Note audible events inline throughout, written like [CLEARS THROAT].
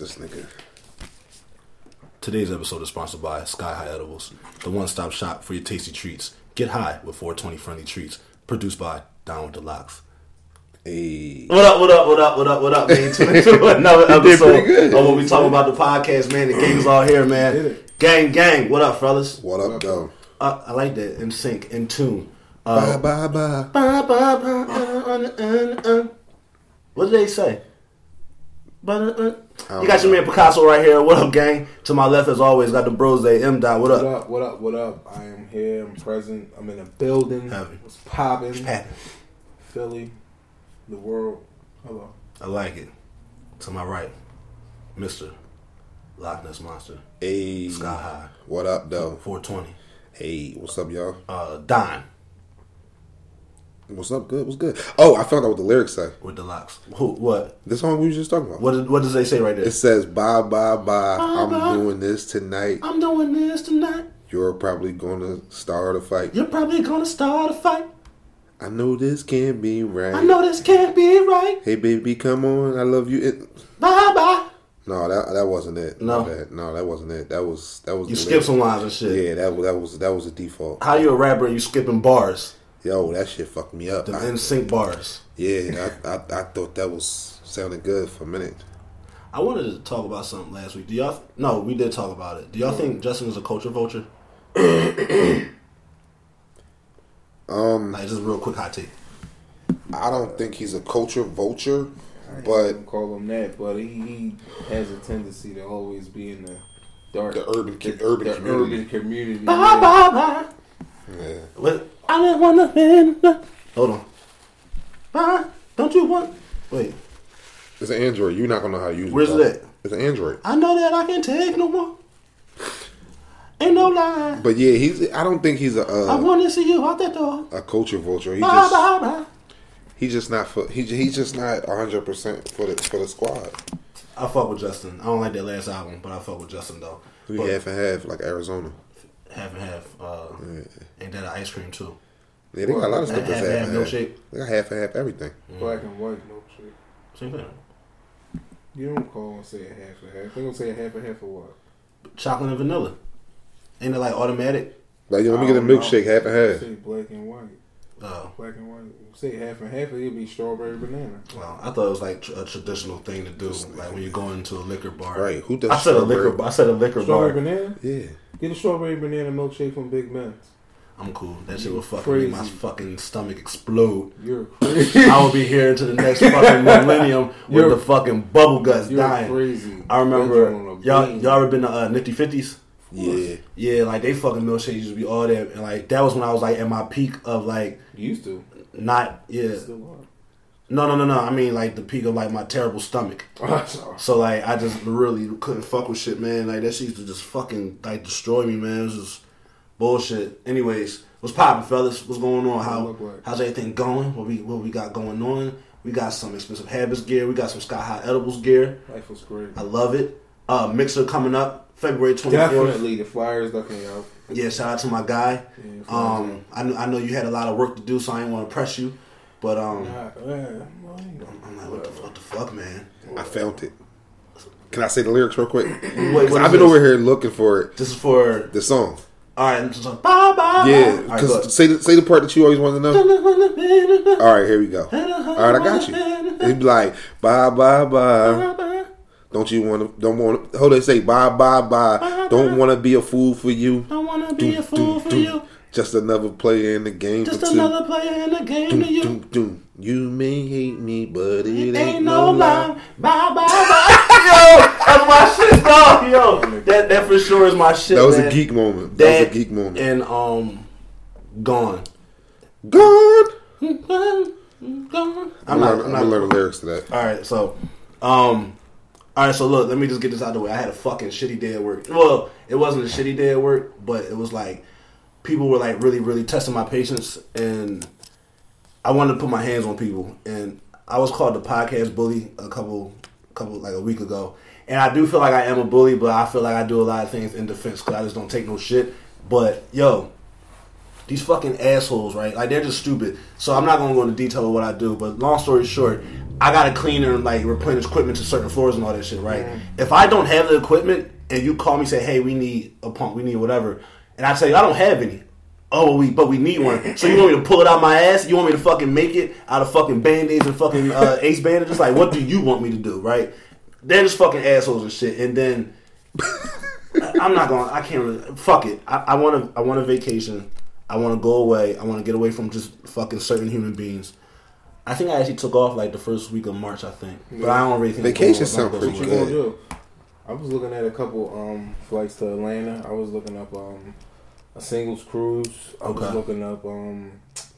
This nigga. Today's episode is sponsored by Sky High Edibles, the one stop shop for your tasty treats. Get high with 420 friendly treats. Produced by Down with the Locks. Hey. What up, what up, what up, what up, what up, man? [LAUGHS] Tune another episode pretty good. of what we talking about the podcast, man. The gang's all here, man. Gang, gang. What up, fellas? What up, though? Uh, I like that. In sync, in tune. Bye, Uh, bye, bye. ba, ba, ba, uh, uh, uh, uh. What did they say? Ba, uh, uh. You got your man Picasso right here. What up, gang? To my left, as always, got the bros. They M dot. What What up? up? What up? What up? I am here. I'm present. I'm in a building. Happy. What's popping? Happy. Philly, the world. Hello. I like it. To my right, Mister Loch Ness Monster, Hey. Sky High, What up, though? 420. Hey, what's up, y'all? Uh, Don What's up? Good. What's good? Oh, I found out what the lyrics say. with the locks. Who? What? This song we was just talking about. What? What does they say right there? It says, bye, bye, bye. I'm bye. doing this tonight. I'm doing this tonight. You're probably gonna start a fight. You're probably gonna start a fight. I know this can't be right. I know this can't be right. Hey, baby, come on. I love you. It, Bye bye. no, that that wasn't it. No. My no, that wasn't it. That was that was. You skip some lines and shit. Yeah, that was that was that was a default. How you a rapper and you skipping bars? Yo, that shit fucked me up. The I- in sync bars. Yeah, I, I I thought that was sounding good for a minute. I wanted to talk about something last week. Do y'all? No, we did talk about it. Do y'all think Justin is a culture vulture? [COUGHS] Um, Like just a real quick hot take. I don't think he's a culture vulture, I but call him that, but he, he has a tendency to always be in the dark, The urban co- urban the community. urban community. Bye yeah. bye bye. Yeah. What? I didn't want to. Hold on. Bye. Don't you want? Wait. it's an Android. You're not gonna know how to use Where's it. it at? It's an Android. I know that I can't take no more. Ain't no lie. But yeah, he's. I don't think he's a I uh, want to see you out that door. a culture vulture. He Bye just bye bye. he's just not for he he's just not 100 percent for the for the squad. I fuck with Justin. I don't like that last album, but I fuck with Justin though. We But half and half like Arizona. Half and half. Uh, Ain't that an ice cream too? Yeah, they got a lot of stuff Half that's and half half and half. milkshake. They got half and half everything. Black and white milkshake. Same thing. You don't call and say a half and half. They gonna say a half and half for what? Chocolate and vanilla. Ain't it like automatic? Like, yo, let me get a I don't know. milkshake half and half. Say black and white. Oh, Black and white. Say half and half. It'll be strawberry banana. well, I thought it was like a traditional thing to do, like when you go into a liquor bar. Right? Who does I said a liquor. bar. I said a liquor Strawberry bar. banana. Yeah. Get a strawberry banana milkshake from Big Men's. I'm cool. That shit will fucking make my fucking stomach explode. You're crazy. [LAUGHS] I will be here into the next fucking millennium with You're- the fucking bubble guts You're dying. crazy. I remember You're on a y'all bean. y'all ever been to uh, Nifty Fifty's? Yeah. Yeah, like they fucking milkshakes used to be all that, and like that was when I was like at my peak of like you used to. not yeah no no no no I mean like the peak of like my terrible stomach. [LAUGHS] So like I just really couldn't fuck with shit, man. Like that shit used to just fucking like destroy me, man. It was just bullshit. Anyways, what's poppin', fellas? What's going on? How how's everything going? What we what we got going on? We got some expensive habits gear. We got some sky high edibles gear. Life was great. I love it. Uh, mixer coming up February twenty fourth. Definitely, the flyers definitely out. Yeah, shout out to my guy. Yeah, Um, I know, I know you had a lot of work to do, so I didn't want to press you. But um, Nah, man, well, you. I'm like, what the, what the fuck, man? I found it. Can I say the lyrics real quick? [CLEARS THROAT] Wait, 'Cause what is I've been this? over here looking for it. This is for The song. all right. Just like, bye bye. Yeah. bye. All right, Because say the, say the part that you always wanted to know. All right, here we go. All right, I got you. It'd be like bye bye bye. Don't you want to? Don't want to? Hold on, say bye bye bye. Don't want to be a fool for you. I don't wanna be a fool Doom, for doom. you. Just another player in the game Just another player in the game to you. Doom, doom. You may hate me, but it Ain't no lie. Bye bye bye. [LAUGHS] Yo, that's my shit, dog. Yo, that that for sure is my shit. That was man. a geek moment. That, That was a geek moment. And um, gone. Gone. Gone. I'm, I'm gonna learn the lyrics to that. All right, so, um, all right, so look, let me just get this out of the way. I had a fucking shitty day at work. Well, it wasn't a shitty day at work, but it was like people were like really, really testing my patience, and I wanted to put my hands on people, and I was called the podcast bully a couple, couple like a week ago, and I do feel like I am a bully, but I feel like I do a lot of things in defense because I just don't take no shit. But yo, these fucking assholes, right? Like they're just stupid. So I'm not gonna go into detail of what I do, but long story short, I gotta clean and like replenish equipment to certain floors and all that shit, right? If I don't have the equipment and you call me say, hey, we need a pump, we need whatever, and I tell you I don't have any. Oh, we but we need one. So you want me to pull it out my ass? You want me to fucking make it out of fucking band aids and fucking uh, ace bandages? Like, what do you want me to do? Right? They're just fucking assholes and shit. And then I'm not going. to I can't really. Fuck it. I, I want to. I want a vacation. I want to go away. I want to get away from just fucking certain human beings. I think I actually took off like the first week of March. I think, but I don't really think Vacation going- I'm sound pretty somewhere. What you good. gonna do? I was looking at a couple um, flights to Atlanta. I was looking up um, a singles cruise. I was looking up um,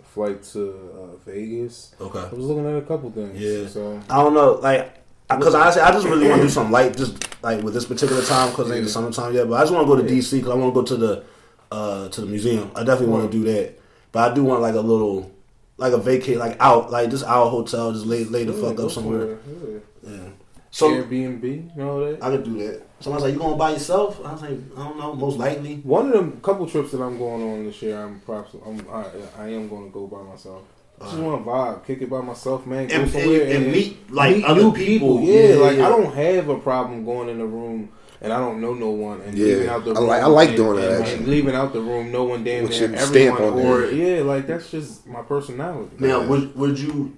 flight to uh, Vegas. I was looking at a couple things. Yeah. So I don't know, like, because honestly, I just really want to do something light, just like with this particular time, because it ain't the summertime yet. But I just want to go to Yeah. DC because I want to go to the uh, to the museum. I definitely want to do that. But I do want like a little, like a vacate, like out, like just our hotel, just lay lay the yeah, fuck up somewhere. Yeah. Yeah. So Airbnb, you know that. I could do that. Someone's like, "You going by yourself?" I was like, "I don't know. Most likely." One of them couple trips that I'm going on this year, I'm perhaps I'm, I, I am going to go by myself. I just want to vibe, kick it by myself, man. Go And- somewhere and- and meet, like, other new people. Yeah, Yeah, like. I don't have a problem going in a room and I don't know no one and Yeah, leaving out the I like- I like and- doing that, and, actually. leaving out the room, no one damn With near everyone stamp on or there. yeah, like that's just my personality. Now, Yeah. would would you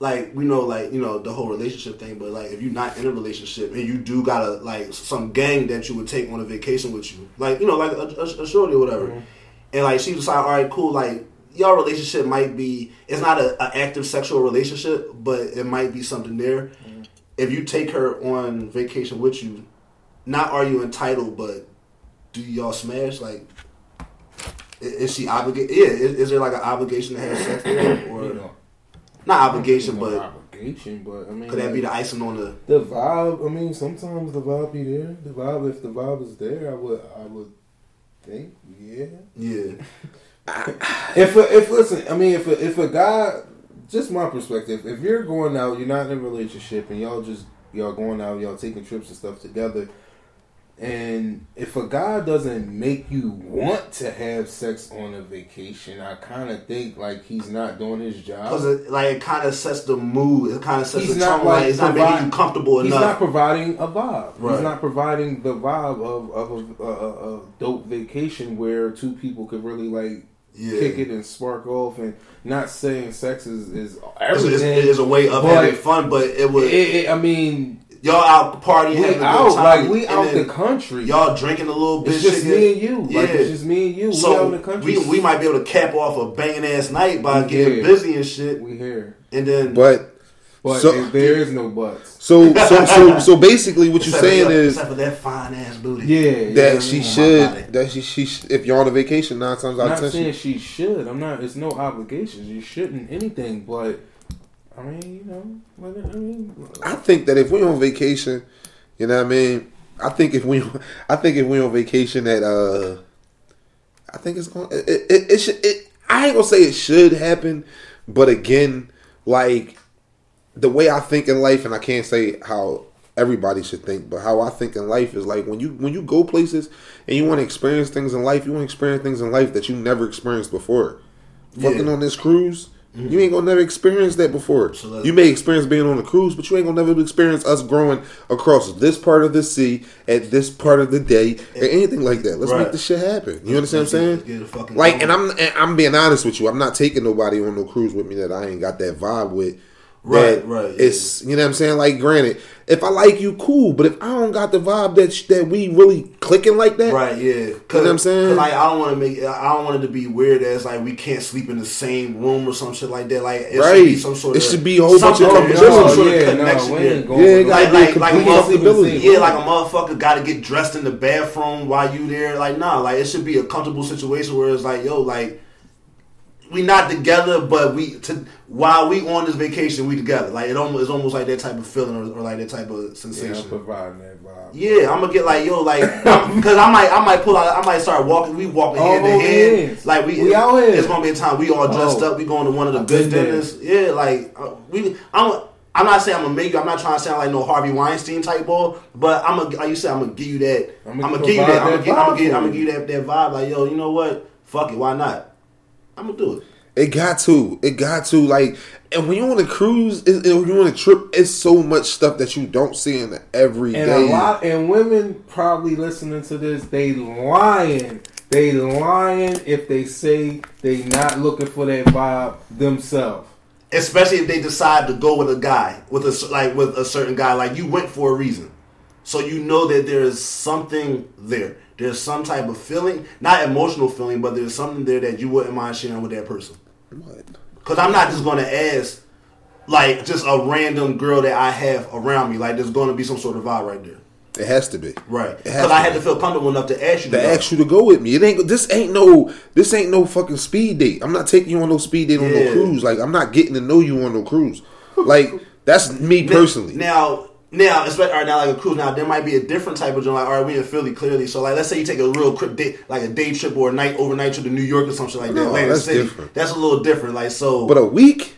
like we know like you know the whole relationship thing, but like if you're not in a relationship and you do got a like some gang that you would take on a vacation with you, like you know like a, a, a shorty or whatever, Mhm. and like she decide, all right, cool, like your relationship might be it's not a, a active sexual relationship, but it might be something there. If you take her on vacation with you, not are you entitled, but do y'all smash like? Is she obligated? Yeah, is, is there like an obligation to have sex with her, or You know, not obligation, no but obligation, but I mean, could that be the icing on the? the vibe? I mean, sometimes the vibe be there. The vibe, if the vibe is there, I would, I would think, yeah. Yeah, [LAUGHS] If a, if listen, I mean, if a, if a guy, just my perspective, if you're going out, you're not in a relationship, and y'all just y'all going out, y'all taking trips and stuff together, and if a guy doesn't make you want to have sex on a vacation, I kind of think like he's not doing his job. it like it kind of sets the mood. It kind of sets He's the tone. like, it's not making you comfortable enough. He's not providing a vibe. Right. He's not providing the vibe of of a, a, a, dope vacation where two people could really like yeah, kick it and spark off and not saying sex is, is everything. it is a way of But- having fun, but it was It- it- I mean, y'all out partying, we having a out good time, like we out the country. Y'all drinking a little bit. it's just shit, me and you. Like Yeah. it's just me and you. we out in the country. we we might be able to cap off a banging ass night by We getting did. busy and shit, we here, and then But but So- there is no buts. so so [LAUGHS] so so basically, what you're except for saying that- is except for that fine ass booty. Yeah, that yeah, she on should that she she sh- if you're on a vacation nine times I'm out not of ten saying she, she should. I'm not. It's no obligations. You shouldn't anything. But I mean, you know, I mean, I think that if we're on vacation, you know what I mean. I think if we [LAUGHS] I think if we're on vacation that uh, I think it's going it it, it should it. I ain't gonna say it should happen, but again, like the way I think in life, and I can't say how everybody should think, but how I think in life is like when you when you go places and you want to experience things in life, you want to experience things in life that you never experienced before. Fucking on this cruise, you ain't gonna never experience that before. You may experience being on a cruise, but you ain't gonna never experience us growing across this part of the sea at this part of the day or anything like that. Let's Right. make this shit happen. You understand what I'm saying? Let's get- get a fucking Like, and I'm and I'm being honest with you. I'm not taking nobody on no cruise with me that I ain't got that vibe with. Right, right, It's you know what I'm saying. Like, granted, if I like you, cool. But if I don't got the vibe that sh- that we really clicking like that, Right, yeah. Cause, You know what I'm saying? like, I don't want to make, I don't want it to be weird as like we can't sleep in the same room or some shit like that. Like, it should Right. be some sort of It should be a whole bunch of something- comfortability. some sort of yeah, connection no, going. Yeah, with Like, like, like, motherfucker- yeah, like a motherfucker got to get dressed in the bathroom while you there. Like, nah, like it should be a comfortable situation where it's like, yo, like we not together, but we to while we on this vacation, we together. Like it almost, it's almost like that type of feeling or, or like that type of sensation. Yeah, I'm providing that vibe. Yeah, I'm gonna get like yo, like [LAUGHS] because I might, I might pull out, I might start walking. We walking hand in Oh, hand, like we, We out here. It's gonna be a time we all dressed Oh. up. We going to one of the good dinners. Yeah, like uh, we. I'm. I'm not saying I'm gonna make you. I'm not trying to sound like no Harvey Weinstein type boy, but I'm gonna, like you said, I'm gonna give you that. I'm you that. provide I'm gonna give, I'm gonna give, I'm gonna you. give you that, that vibe. Like yo, you know what? Fuck it. Why not? I'm gonna do it. It got to. It got to. Like, And when you're on a cruise, it, it- when you're on a trip, it's so much stuff that you don't see in the everyday. And a lot and women probably listening to this, they lying. They lying if they say they not looking for that vibe themselves. especially if they decide to go with a guy with a like with a certain guy like you went for a reason so you know that there's something there there's some type of feeling not emotional feeling but there's something there that you wouldn't mind sharing with that person What? because i'm not just going to ask like just a random girl that i have around me like there's going to be some sort of vibe right there It has to be right because i had be. to feel comfortable enough to ask you to to go. ask you to go with me. It ain't this ain't no this ain't no fucking speed date. I'm not taking you on no speed date on Yeah. no cruise. Like I'm not getting to know you on no cruise. Like that's me personally. Now, now, especially all right, now like a cruise. Now there might be a different type of joint. Like, all right, we in Philly clearly. So like, let's say you take a real quick day, like a day trip or a night overnight trip to New York or something like that. No, Atlantic that's City. different. That's a little different. Like so, but a week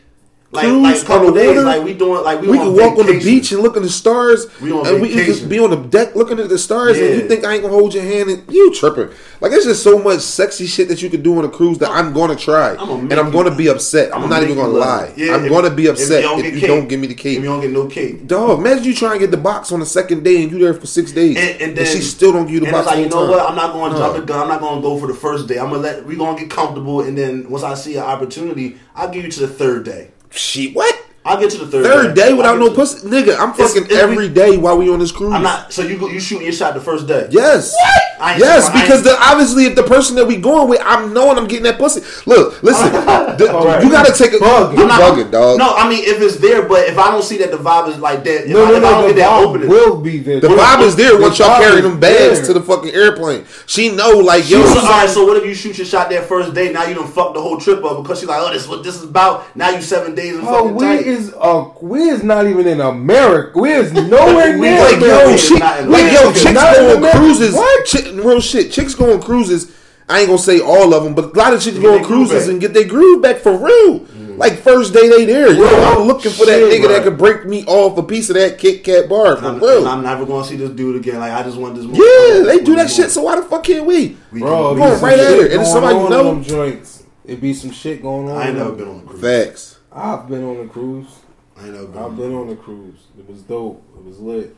like cruise like a couple on the days. water, Like we doing like we, we can walk on the beach and look at the stars, We and we vacation. can be on the deck looking at the stars. And you think I ain't gonna hold your hand? And you tripping? Like it's just so much sexy shit that you could do on a cruise that I'm gonna try, I'ma and I'm gonna be upset. I'm, I'ma not even gonna lie. Yeah, I'm if- gonna be if upset don't if you don't give me the cake. If you don't get no cake. Dog, imagine you try and get the box on the second day and you there for six days, And, and then she still don't give you the and box. it's like you know time. what? I'm not going to No. jump the gun. I'm not to go for the first day. I'm gonna let we gonna get comfortable, and then once I see an opportunity, I'll give you to the third day. Shit, what? I'll get to the third Third day I'll without no to- pussy, nigga. I'm It's- fucking it's- every day while we on this cruise. I'm not. So you go, you shooting your shot the first day. Yes. I ain't Yes, saying- I because ain't- the, obviously, if the person that we going with, I'm knowing I'm getting that pussy. Look, listen, [LAUGHS] the- Alright. you gotta take a. Bugging. You're not- bugging, dog. No, I mean if it's there, but if I don't see that the vibe is like that, if, No, I, no, if I don't the get that vibe opening, will be there. the vibe is there once y'all carry them bags there. to the fucking airplane. She know, like, yo, so, all right, so what if you shoot your shot that first day? Now you done fucked the whole trip up because she's like, oh, this is what this is about. Now you seven days in Oh, fucking we tight. Is uh, we is not even in America. We is nowhere [LAUGHS] We near like, America. yo, America. She, not like, yo, chicks not in on cruises. What? Chi- real shit. Chicks go on cruises. I ain't gonna say all of them, but a lot of chicks Get go on cruises and get their groove back for real. Like first day they there, yo, Real I'm looking for that shit, nigga that right. could break me off a piece of that Kit Kat bar for I'm, real. I'm never gonna see this dude again. Like I just want this. Moment. Yeah, they do that we shit. So why the fuck can't we? We Bro, can- Going be some right at shit. And it's somebody you know. them joints. It be some shit going on. I ain't never been on a cruise. Facts. I've been on a cruise. I ain't never been. I've been on a cruise. It was dope. It was lit.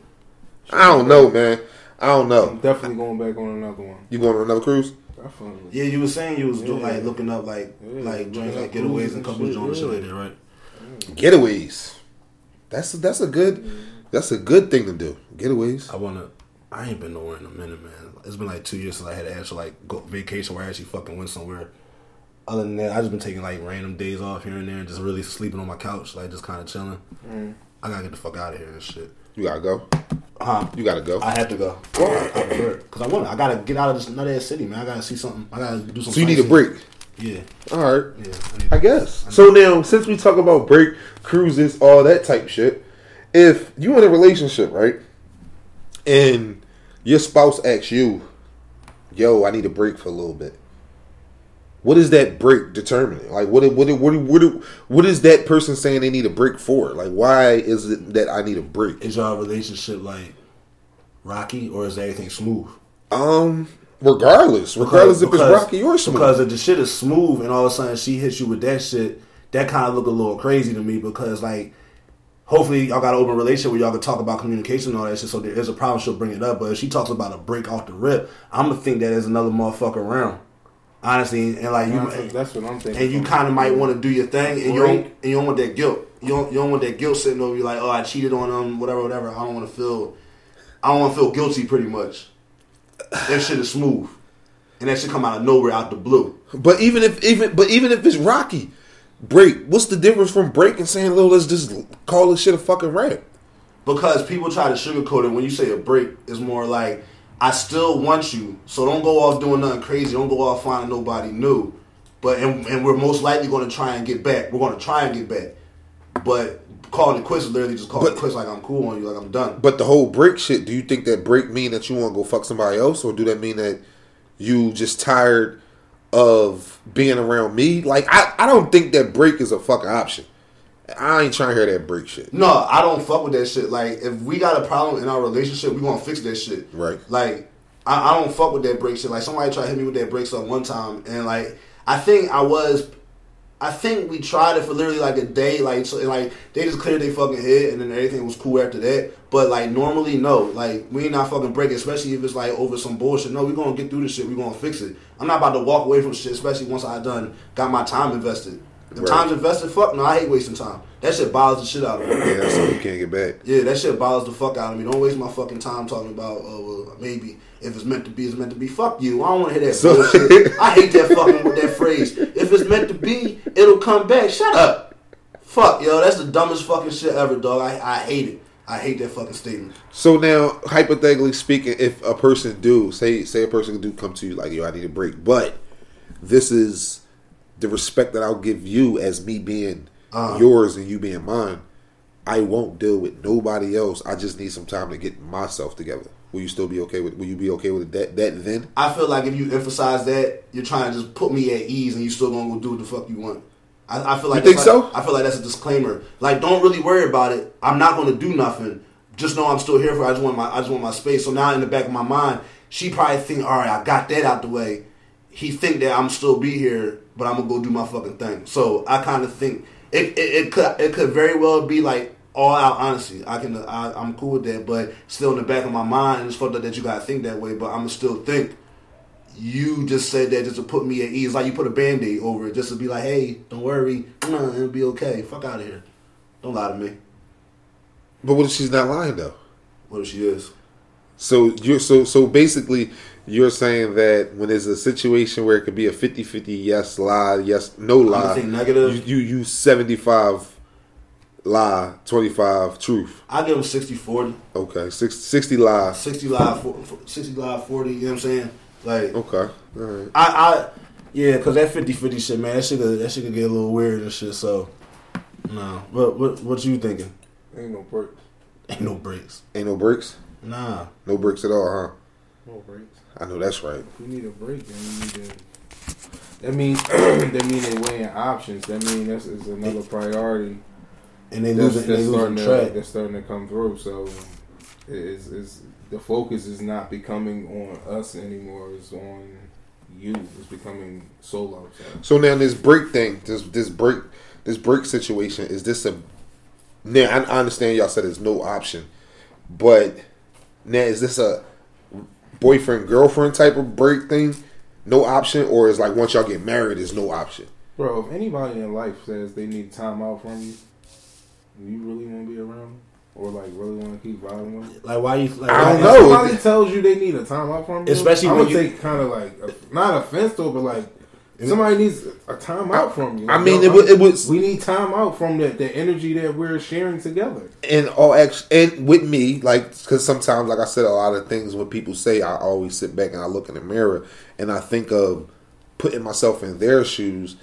I don't know, man. I don't know. I'm know. definitely going back on another one. You going on another cruise? Definitely. Yeah, you were saying you was doing like looking up like Yeah, like joints like getaways and and couple joints and shit yeah. like that, right? Getaways. That's that's a good that's a good thing to do. Getaways. I wanna. I ain't been nowhere in a minute, man. It's been like two years since I had an actual like go vacation where I actually fucking went somewhere. Other than that, I just been taking like random days off here and there and just really sleeping on my couch, like just kind of chilling. Mm. I gotta get the fuck out of here and shit. You gotta go. Huh? You gotta go. I have to go. I because I wanna. I gotta get out of this nut ass city, man. I gotta see something. I gotta do something. So you need a break. Yeah, All right. yeah. I I guess. So now, since we talk about break, cruises, all that type shit, if you in a relationship, right, and your spouse asks you, "Yo, I need a break for a little bit," what is that break determining? Like, what what what what what is that person saying they need a break for? Like, why is it that I need a break? Is y'all relationship like rocky or is everything smooth? Um, regardless, regardless if it's rocky or smooth. Because if the shit is smooth and all of a sudden she hits you with that shit, that kind of look a little crazy to me. Because like, hopefully y'all got an open relationship where y'all can talk about communication and all that shit. So there is a problem, she'll bring it up. But if she talks about a break off the rip, I'm gonna think that there's another motherfucker around. Honestly, and like you, That's what I'm thinking. and you kind of might want to do your thing, and you don't, and you don't want that guilt. You don't, you don't want that guilt sitting over you, like, oh, I cheated on them, whatever, whatever. I don't want to feel, I don't want to feel guilty, pretty much. That shit is smooth, and that shit come out of nowhere, out the blue. But even if even but even if it's rocky, break. What's the difference from break and saying, "Little, let's just call this shit a fucking rap"? Because people try to sugarcoat it. When you say a break, it's more like, I still want you, so don't go off doing nothing crazy. Don't go off finding nobody new. But and, and we're most likely going to try and get back. We're going to try and get back. But calling it quits is literally just calling But- it quits, like I'm cool on you, like I'm done. But the whole break shit. Do you think that break mean that you want to go fuck somebody else, or do that mean that you just tired of being around me? Like I, I don't think that break is a fucking option. I ain't trying to hear that break shit. No, I don't fuck with that shit. Like, if we got a problem in our relationship, we gonna fix that shit. Right. Like, I, I don't fuck with that break shit. Like, somebody tried to hit me with that break stuff one time, and like, I think I was, I think we tried it for literally like a day, like so, like they just cleared their fucking head, and then everything was cool after that. But like normally, no, like we ain't not fucking break, especially if it's like over some bullshit. No, we gonna get through this shit. We gonna fix it. I'm not about to walk away from shit, especially once I done got my time invested. The Right. time's invested. Fuck no, I hate wasting time. That shit bothers the shit out of me. Yeah, that's something you can't get back. Yeah, that shit bothers the fuck out of me. Don't waste my fucking time talking about, uh, well, maybe if it's meant to be, it's meant to be. Fuck you. I don't want to hear that So- bullshit. I hate that fucking with that phrase. If it's meant to be, it'll come back. Shut up. Fuck, yo. That's the dumbest fucking shit ever, dog. I, I hate it. I hate that fucking statement. So now, hypothetically speaking, if a person do say say a person do come to you like, yo, I need a break, but this is the respect that I'll give you as me being Uh-huh. yours and you being mine. I won't deal with nobody else. I just need some time to get myself together. Will you still be okay with? Will you be okay with that? That then? I feel like if you emphasize that, you're trying to just put me at ease, and you're still gonna go do what the fuck you want. I, I feel like You think like- so? I feel like that's a disclaimer. Like, don't really worry about it. I'm not gonna do nothing. Just know I'm still here for. I just want my. I just want my space. So now in the back of my mind, she probably think, all right, I got that out the way. He think that I'm still be here, but I'm gonna go do my fucking thing. So I kind of think it, it. It could. It could very well be like all out honesty. I can. I, I'm cool with that, but still in the back of my mind, it's fucked up that you gotta think that way. But I'm gonna still think you just said that just to put me at ease, like you put a band-aid over it, just to be like, hey, don't worry, nah, it'll be okay. Fuck out of here. Don't lie to me. But what if she's not lying though? What if she is? So you're so so basically you're saying that when there's a situation where it could be a 50-50 yes lie yes no lie think negative. you you, you 75 lie 25 truth I give them 60-40. okay Six, 60 lie 60 lie for- for- 60 live, 40, you know what I'm saying? Like, okay all right I, I yeah, because that 50-50 shit, man, that shit, could, that shit could get a little weird and shit, so, no. What, what, what you thinking? Ain't no breaks. Ain't no breaks. ain't no breaks Nah. no breaks at all huh No breaks. I know that's right If we need a break, then we need to. That means [CLEARS THROAT] that mean they weighing options. That mean that's is another priority. And they That's, losing, they that's starting losing to track. that's starting to come through. So is is the focus is not becoming on us anymore. It's on you. It's becoming solo. So. so now this break thing this this break this break situation is this a now I, I understand y'all said there's no option but now is this a boyfriend girlfriend type of break thing no option or is like once y'all get married there's no option Bro, if anybody in life says they need time out from you, you really want to be around them? Or like really want to keep vibing with them? Like, why you, like, I don't why- If know. somebody tells you they need a time out from you, Especially I when would you- take kind of like a, not offense to it, but like somebody needs a time out from you. I mean, it was, it was we need time out from the, the energy that we're sharing together. and all action and with me like because sometimes like i said a lot of things when people say i always sit back and i look in the mirror and i think of putting myself in their shoes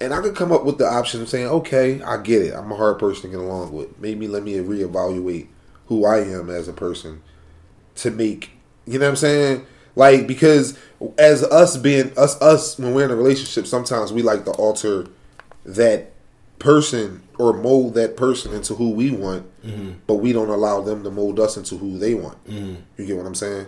and i could come up with the option of saying okay i get it i'm a hard person to get along with maybe let me reevaluate who i am as a person to make you know what i'm saying like because as us being us us when we're in a relationship sometimes we like to alter that person or mold that person into who we want, mm-hmm. but we don't allow them to mold us into who they want. Mm-hmm. You get what I'm saying?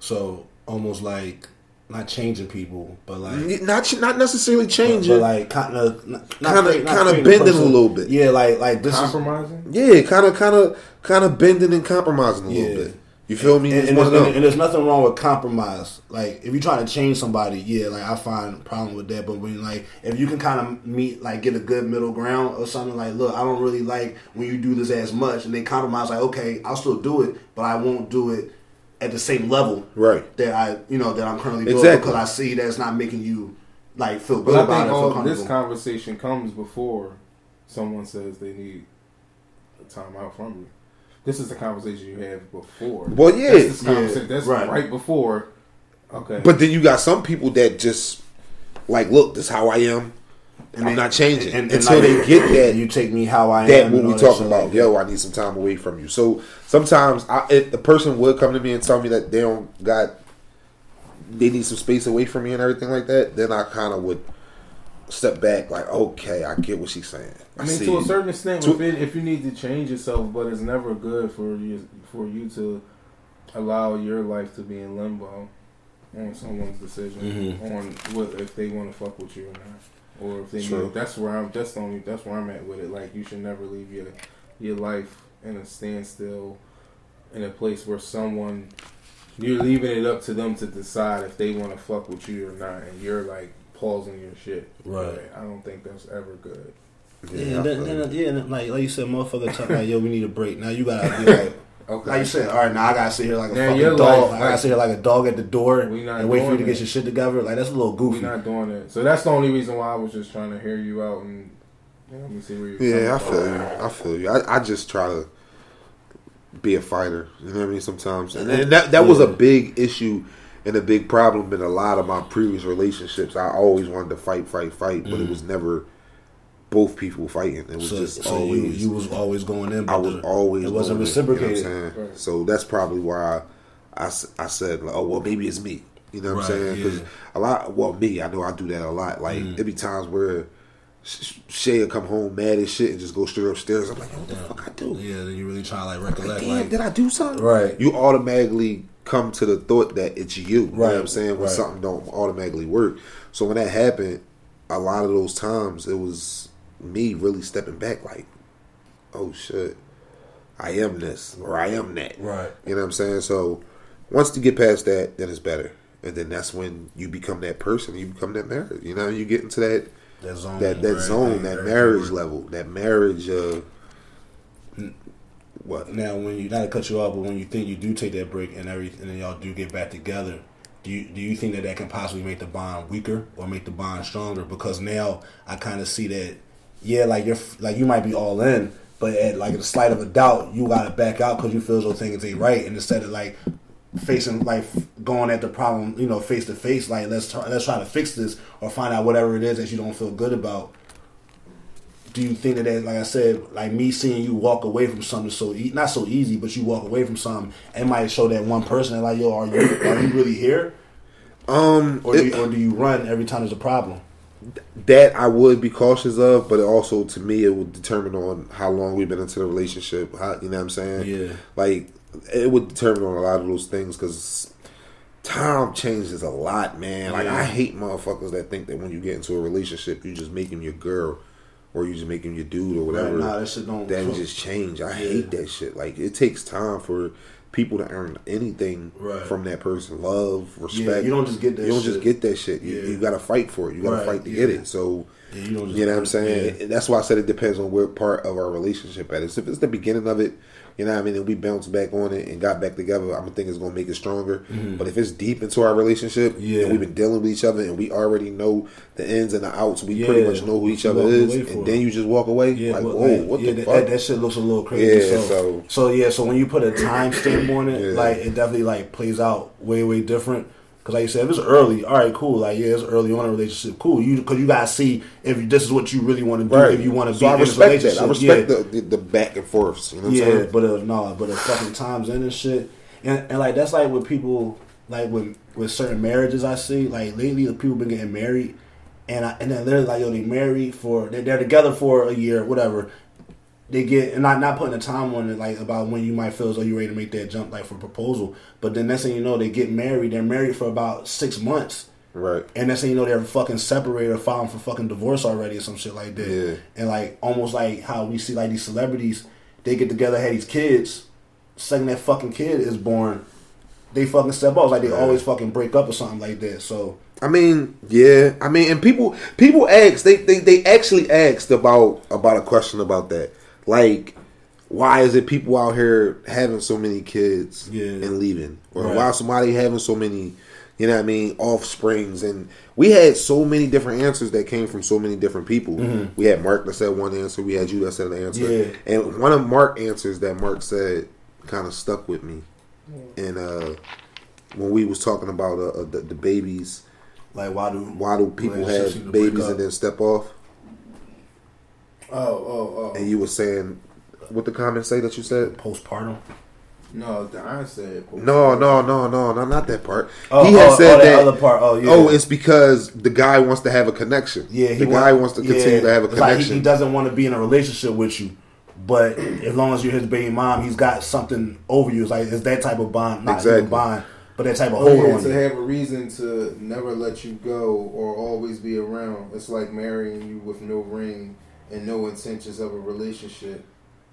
So almost like not changing people, but like Not not necessarily changing, but, changing. like kind of Kinda- kinda bending a little bit. Yeah, like like this is yeah, kind of, kind of, kind of bending and compromising a Yeah. little bit. You feel me? and, and, there's, them. and there's nothing wrong with compromise. Like if you're trying to change somebody, yeah, like I find a problem with that. But when like if you can kind of meet like get a good middle ground or something like, look, I don't really like when you do this as much, and they compromise like, okay, I'll still do it, but I won't do it at the same level Right. that I you know that I'm currently doing Exactly. because I see that it's not making you like feel But good I about think it. Feel all this conversation comes before someone says they need a time out from you. This is the conversation you have before. Well, yeah. That's, this Yeah, conversation. That's right. right. before. Okay. But then you got some people that just like, look, this is how I am. And I'm they- not changing and- and until like, they get that. you take me how I that am. what we talking about. like Yo, I need some time away from you. So sometimes I, if the person would come to me and tell me that they don't got, they need some space away from me and everything like that, then I kind of would step back. Like, okay, I get what she's saying. I, I mean, to a certain extent, To- if, it, if you need to change yourself, but it's never good for you for you to allow your life to be in limbo on someone's decision Mhm. on what if they want to fuck with you or not. or if they need. That's where I'm. That's the only. That's where I'm at with it. Like you should never leave your your life in a standstill, in a place where someone you're leaving it up to them to decide if they want to fuck with you or not, and you're like pausing your shit. Right. I don't think that's ever good. Yeah, I and then, then, yeah, like like you said, motherfucker, talk like yo, we need a break. Now you gotta be like, [LAUGHS] Okay. like you said, all right, now I gotta sit here like a Now fucking dog. life, I gotta sit here like a dog at the door We not and wait for you to doing get your shit together. Like that's a little goofy. We're not doing it. So that's the only reason why I was just trying to hear you out and you know, let me see where you're Yeah, I feel you. I feel you. I, I just try to be a fighter. You know what I mean? Sometimes, and, and that that was a big issue and a big problem in a lot of my previous relationships. I always wanted to fight, fight, fight, but it was never both people fighting. It was so just so always. you you was always going in. But I was the- always. It wasn't going in, you know reciprocated. Right. So that's probably why I I said, like, oh well, maybe it's me. You know what Right, I'm saying? Because yeah. a lot, well, me, I know I do that a lot. Like Mm. there be times where Shay will come home mad as shit and just go straight upstairs. I'm like, what the fuck I do? Yeah, then you really trying to like Like, recollect. damn, Like, did I do something? Right. You automatically come to the thought that it's you. You know what I'm saying? When right. something don't automatically work. So when that happened, a lot of those times it was me really stepping back like, oh shit, I am this or I am that. Right. You know what I'm saying? So once you get past that, then it's better. And then that's when you become that person. You become that marriage. You know, you get into that that zone. that that right, zone, right, that right, marriage right. level, that marriage. Uh, what? Now, when you not to cut you off, but when you think you do take that break and everything, and y'all do get back together, do you do you think that that can possibly make the bond weaker or make the bond stronger? Because now I kind of see that, yeah, like you're like you might be all in, but at like the slight of a doubt, you gotta back out because you feel those things ain't right, and instead of like facing like going at the problem, you know, face to face, like let's try, let's try to fix this or find out whatever it is that you don't feel good about do you think that, that like I said, like me seeing you walk away from something so e- not so easy, but you walk away from something, it might show that one person like, yo, are you are you really here, Um, or do it- you, or do you run every time there's a problem? that I would be cautious of, but also to me it would determine on how long we've been into the relationship. How, you know what I'm saying? Yeah. Like it would determine on a lot of those things because time changes a lot, man. Like Yeah. I hate motherfuckers that think that when you get into a relationship, you just make him your girl or you just make him your dude or whatever. Right, nah, that shit don't- That just change. I Yeah. hate that shit. Like it takes time for people to earn anything Right. from that person. Love, respect. Yeah, you don't just get that You don't shit. just get that shit. You, Yeah. you got to fight for it. You got to Right, fight to get it. So. You You know what I'm saying? That's why I said it depends on where part of our relationship at is. If it's the beginning of it, you know what I mean, and we bounced back on it and got back together, I'm gonna think it's gonna make it stronger. But if it's deep into our relationship, Mm-hmm. Yeah. and we've been dealing with each other and we already know the ins and the outs, we Yeah. pretty much know who each other is, and then you just walk away. Yeah, like, whoa, like, what yeah, the that, fuck? That, that shit looks a little crazy. Yeah, so, so- so yeah, so when you put a [CLEARS THROAT] time stamp on it, Yeah. like it definitely like plays out way way different. Because like you said, if it's early, all right, cool. Like yeah, it's early on in a relationship, cool. You because you gotta see if this is what you really want to do. right. If you want to so be I in this respect that. I respect yeah. the, the the back and forths. You know Yeah, but uh, no, but the fucking times in and shit, and, and like that's like with people, like with with certain marriages I see, like lately the people been getting married, and I, and then they're like, yo, they married for they're, they're together for a year, whatever. They get and not not putting a time on it, like about when you might feel as though you're ready to make that jump, like for proposal. But then next thing you know, they get married. They're married for about six months. Right. And next thing you know, they're fucking separated or filing for fucking divorce already or some shit like that. Yeah. And like almost like how we see like these celebrities, they get together, have these kids. Second that fucking kid is born, they fucking step off. Like they Yeah. always fucking break up or something like that. So I mean, yeah. I mean, and people people ask they, they they actually asked about about a question about that. Like, why is it people out here having so many kids Yeah. and leaving, or Right. why somebody having so many, you know what I mean, offsprings? And we had so many different answers that came from so many different people. We had Mark that said one answer. We had you that said an answer. Mm-hmm. Yeah. And one of Mark answers that Mark said kind of stuck with me. And uh, when we was talking about uh, uh, the, the babies like why do why do people have babies and then step off? Oh, oh, oh. And you were saying, what the comments say that you said? postpartum? No, Don said. No, no, no, no, no, not that part. Oh, he had oh, oh said oh, that that. other part. Oh, yeah. Oh, it's because the guy wants to have a connection. Yeah, the guy wants to continue yeah. to have a It's like he- connection. he, doesn't want to be in a relationship with you, but as long as you're his baby mom, he's got something over you. It's like it's that type of bond, not Exactly. even bond. but that type of Oh, hold yeah, on to you. have a reason to never let you go or always be around. It's like marrying you with no ring and no intentions of a relationship.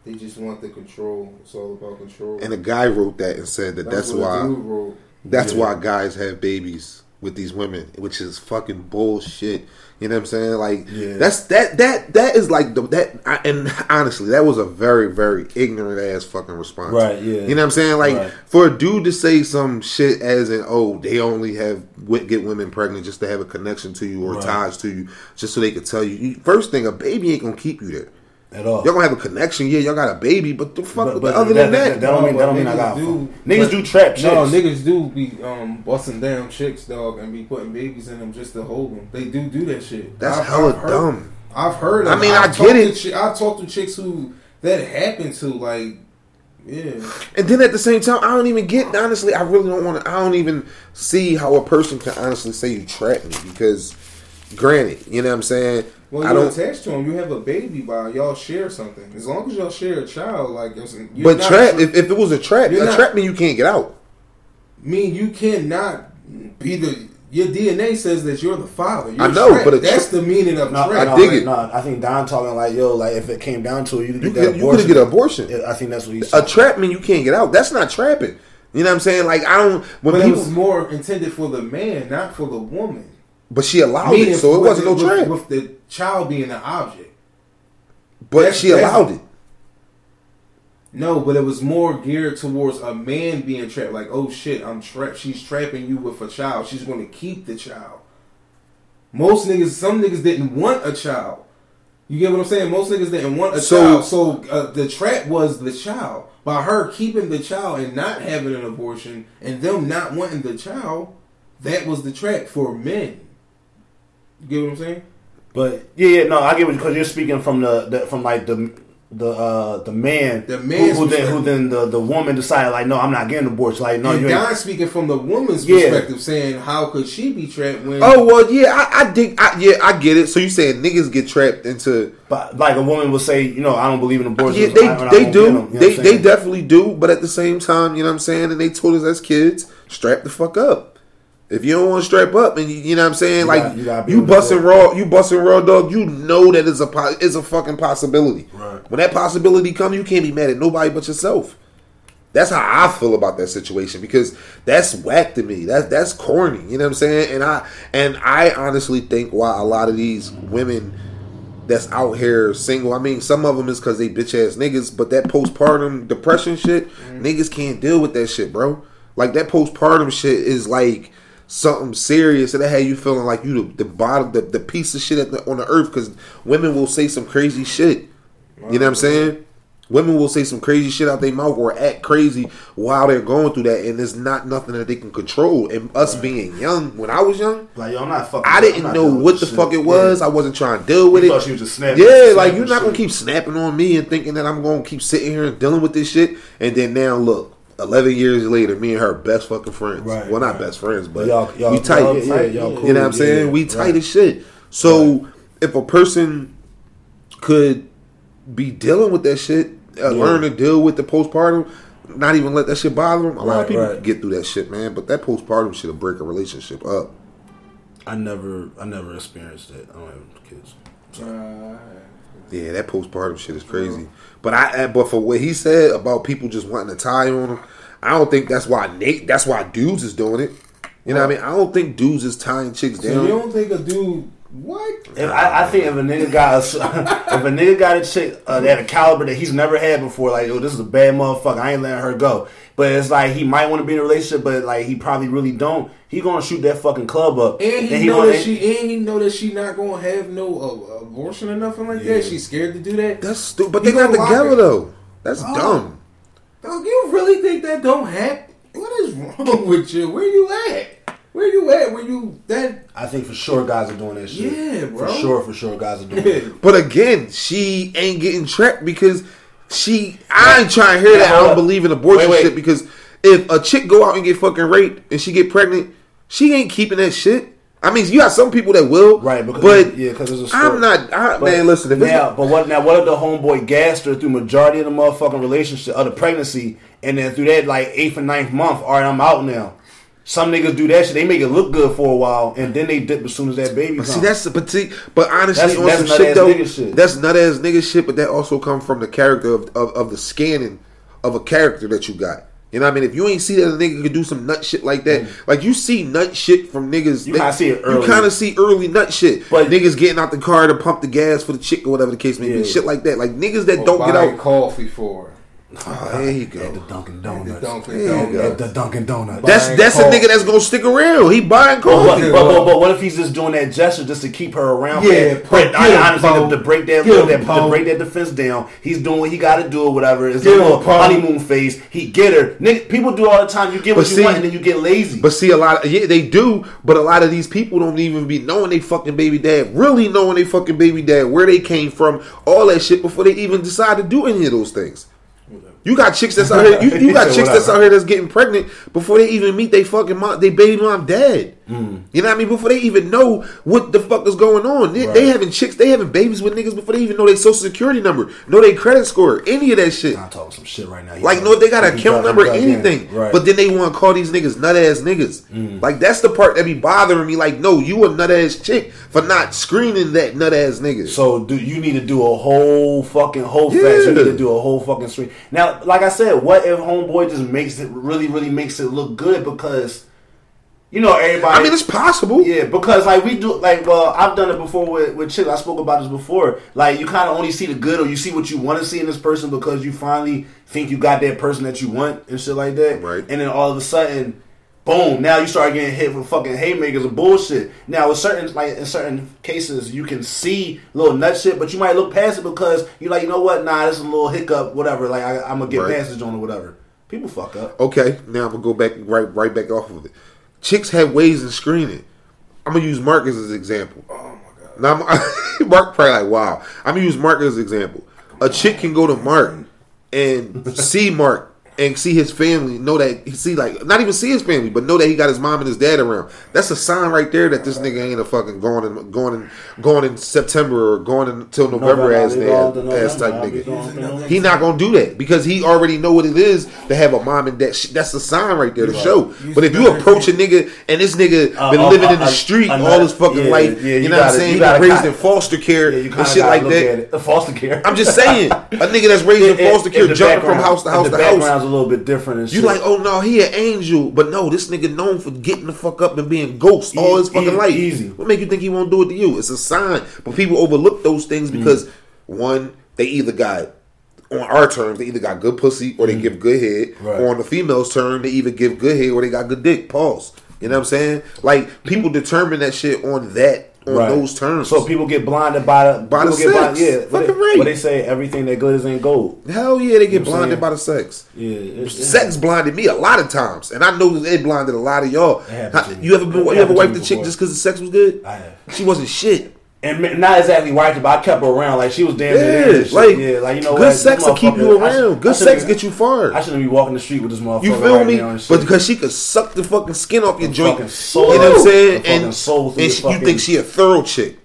They just want the control. It's all about control. And a guy wrote that and said that that's, what a why that's Yeah. why guys have babies with these women, which is fucking bullshit. You know what I'm saying? Like Yeah. that's that that that is like the that I, and honestly, that was a very very ignorant ass fucking response. Right, yeah. You know what I'm saying? Like Right. for a dude to say some shit as in oh they only have get women pregnant just to have a connection to you or Right. ties to you just so they could tell you. First thing, a baby ain't gonna keep you there. At all. Y'all gonna have a connection, yeah. Y'all got a baby, but the fuck. But- but other that- than that- that, that don't mean that don't mean I niggas got do- niggas do trap chicks. No, niggas do be um, busting down chicks, dog, and be putting babies in them just to hold them. They do do that shit. that's I've- hella I've heard- dumb. I've heard. I mean, I've I get it. chi- I've talked to chicks who that happened to. Like, yeah, And then at the same time, I don't even get. Honestly, I really don't want to. I don't even see how a person can honestly say you trap me because, granted, you know what I'm saying. Well, I you're don't. attached to him. You have a baby by y'all share something. As long as y'all share a child, like, it's, you're But trap. If, if it was a trap, You're a not- trap mean you can't get out. mean you cannot be the. Your DNA says that you're the father. You're I know, trapped. but a that's the meaning of No, trap. I dig no, it. No, I think Don talking like yo, like if it came down to it, you could You get that could you abortion. could get an abortion. I think that's what he's. A trap mean you can't get out. That's not trapping. You know what I'm saying? Like I don't. When But it was more intended for the man, not for the woman. But she allowed Meaning it, so it wasn't no trap. With the child being an object. But that's- she allowed it. No, but it was more geared towards a man being trapped. Like, oh shit, I'm trapped. She's trapping you with a child. She's going to keep the child. Most niggas, some niggas didn't want a child. You get what I'm saying? Most niggas didn't want a So- child. So uh, the trap was the child. By her keeping the child and not having an abortion, and them not wanting the child, that was the trap for men. You get what I'm saying? But yeah, yeah, no, I get what because you're speaking from the, the from like the the uh the man The who, who then who then the, the woman decided like no I'm not getting an abortion like no and you ain't Don speaking from the woman's Yeah. perspective, saying how could she be trapped when? Oh well, yeah, I, I dig. I, yeah, I get it. So you saying niggas get trapped into? but like a woman will say you know I don't believe in abortion Yeah, they I- I they do. get 'em, you know they they definitely do. But at the same time, you know what I'm saying. And they told us as kids, strap the fuck up. If you don't want to strap up, and you, you know what I'm saying, You like got- you gotta you busting raw, you busting raw dog. You know that is a po- is a fucking possibility. Right. When that possibility comes, you can't be mad at nobody but yourself. That's how I feel about that situation because that's whack to me. That's that's corny. You know what I'm saying? And I and I honestly think why a lot of these women that's out here single. I mean, some of them is because they bitch ass niggas, but that postpartum depression shit, mm-hmm. niggas can't deal with that shit, bro. Like that postpartum shit is like something serious, and that had you feeling like you the, the bottom, the, the piece of shit at the, on the earth. Because women will say some crazy shit. You know what I'm saying? Women will say some crazy shit out their mouth or act crazy while they're going through that, and it's not nothing that they can control. And us being young, when I was young, like yo I'm not fucking I didn't know what the shit. fuck it was. I wasn't trying to deal with You it. thought she was just snapping- yeah, like you're not gonna keep snapping on me and thinking that I'm gonna keep sitting here and dealing with this shit. And then now look, eleven years later, me and her best fucking friends. Right, well, not right. best friends, but Y'all- y'all- we tight. y'all tight, y'all cool, you know what I'm yeah, saying? yeah, we tight right. as shit. So if a person could be dealing with that shit, uh, Yeah. learn to deal with the postpartum. Not even let that shit bother them. A lot Right, of people right. get through that shit, man. But that postpartum shit'll break a relationship up. I never I never experienced it I don't have kids Uh, Yeah, that postpartum shit is crazy. But I, I- but for what he said about people just wanting to tie on them, I don't think that's why Nate. That's why dudes is doing it. You know what I mean? I don't think dudes is tying chicks so down. you don't think a dude what? If, I, I think if a nigga got a, [LAUGHS] if a nigga got a chick uh, that a caliber that he's never had before, like yo, this is a bad motherfucker. I ain't letting her go. But it's like he might want to be in a relationship, but like he probably really don't. He gonna shoot that fucking club up, And he, And know gonna- that she and he know that she not gonna have no uh, abortion or nothing like Yeah. that. She's scared to do that. that's stupid. But You they not together her- though. That's Oh. dumb. Dog, you really think that don't happen? What is wrong [LAUGHS] with you? Where you at? Where you at? Where you that? I think for sure guys are doing that shit. Yeah, bro. For sure, for sure guys are doing [LAUGHS] it. But again, she ain't getting trapped because she. I ain't trying to hear that. I don't believe in abortion Wait, wait. shit because if a chick go out and get fucking raped and she get pregnant, she ain't keeping that shit. I mean, you got some people that will, Right, because but yeah, because there's a story. I'm not. I, But man, listen. If now, but what now? What if the homeboy gassed her through majority of the motherfucking relationship of the pregnancy, and then through that like eighth and ninth month, all right, I'm out now. Some niggas do that shit. They make it look good for a while, and then they dip as soon as that baby But comes. see, that's the petite. But honestly, That's- on that's some shit though, nigga shit. that's nut ass nigga shit. But that also come from the character of, of, of the scanning of a character that you got. You know what I mean? If you ain't see that a nigga could do some nut shit like that, mm. like you see nut shit from niggas, You kinda see it early. You kind of see early nut shit, But- niggas getting out the car to pump the gas for the chick or whatever the case may be, shit like that. Like niggas that Or don't get buying out. coffee for. Oh, there you at the. Dunkin' Donuts. Dunkin' There you Donuts. go. At the Dunkin' Donuts. That's Buying that's a nigga that's gonna stick around. He buying But, but, coffee. but, but, but what if he's just doing that gesture just to keep her around? Yeah, for- pump- I- get him, honestly, pump. to, to break that, him, that to break that defense down. He's doing what he got to do or whatever. It's Get a little pump. honeymoon phase. He get her. Nigga, people do all the time. You get what But you see- want and then you get lazy. But see, a lot of yeah, they do. But a lot of these people don't even be knowing they fucking baby dad, really knowing they fucking baby dad, where they came from, all that shit before they even decide to do any of those things. You got chicks that's out here. You, you [LAUGHS] got chicks that's out here that's getting pregnant before they even meet they fucking mom, they baby mom dad. You know what I mean? Before they even know what the fuck is going on, they, they having chicks, they having babies with niggas before they even know their social security number, know their credit score, any of that shit. I'm talking some shit right now. He Like, dug- no, they got he a account number, in. anything. Right. But then they want to call these niggas nut ass niggas. Mm. Like, that's the part that be bothering me. Like, no, you a nut ass chick for not screening that nut ass nigga. So do you need to do a whole fucking whole Yeah. fest? You need to do a whole fucking screen. Now, like I said, what if homeboy just makes it really, really makes it look good because you know everybody. I mean, it's possible. Yeah, because like we do, like well, I've done it before with with chicks. I spoke about this before. Like you kind of only see the good, or you see what you want to see in this person because you finally think you got that person that you want and shit like that. Right. And then all of a sudden, boom! Now you start getting hit with fucking haymakers and bullshit. Now, with certain like in certain cases, you can see little nut shit, but you might look past it because you're like, you know what? Nah, this is a little hiccup, whatever. Like I, I'm gonna get Right. past this on or whatever. People fuck up. Okay, now I'm gonna go back right right back off of it. Chicks have ways in screening. I'm gonna use Mark as an example. Oh my god. Now [LAUGHS] Mark probably like, wow. I'm gonna use Mark as an example. A chick can go to Mark and see Mark and see his family, know that see like not even see his family, but know that he got his mom and his dad around. That's a sign right there that this nigga ain't a fucking going in going in going in September or going until November as I'll be ass, going to ass type November, I'll be nigga. going to November. He not gonna do that because he already know what it is to have a mom and dad. That's a sign right there to show. You But if you approach a nigga and this nigga Uh, been uh, living uh, in the uh, street uh, all his fucking yeah, life, yeah, you, you know what I'm saying? you He gotta been raised kinda- in foster care Yeah, and shit like that. The foster care. I'm just saying, a nigga that's raised in [LAUGHS] foster care, the jumping from house to house to house. A little bit different. And You shit. like, oh no, he an angel, but no, this nigga known for getting the fuck up and being ghost all his fucking e- life. easy. What make you think he won't do it to you? It's a sign, but people overlook those things Mm. because one, they either got on our terms, they either got good pussy or they give good head, Mm. Right. or on the female's term, they either give good head or they got good dick. Pause. You know what I'm saying? Like people determine that shit on that on Right. those terms. So people get blinded by the By the sex. yeah, what Fucking they, right. what they say, everything that glitters ain't gold. hell yeah, they get You know blinded by the sex. Yeah, it's, Sex blinded me a lot of times, and I know that it blinded a lot of y'all. It How- you ever been? It You ever wiped the chick just because the sex was good? I have. She wasn't shit. And not exactly wiped, but I kept her around. Like she was damn Yeah, like, yeah, like you know good? This sex will keep you I should- around. Good sex get you far. I shouldn't be walking the street with this motherfucker. You feel right me? now and shit. But because she could suck the fucking skin off your The joint, soul. you know what I'm saying? And, soul and she, you think she a thorough chick,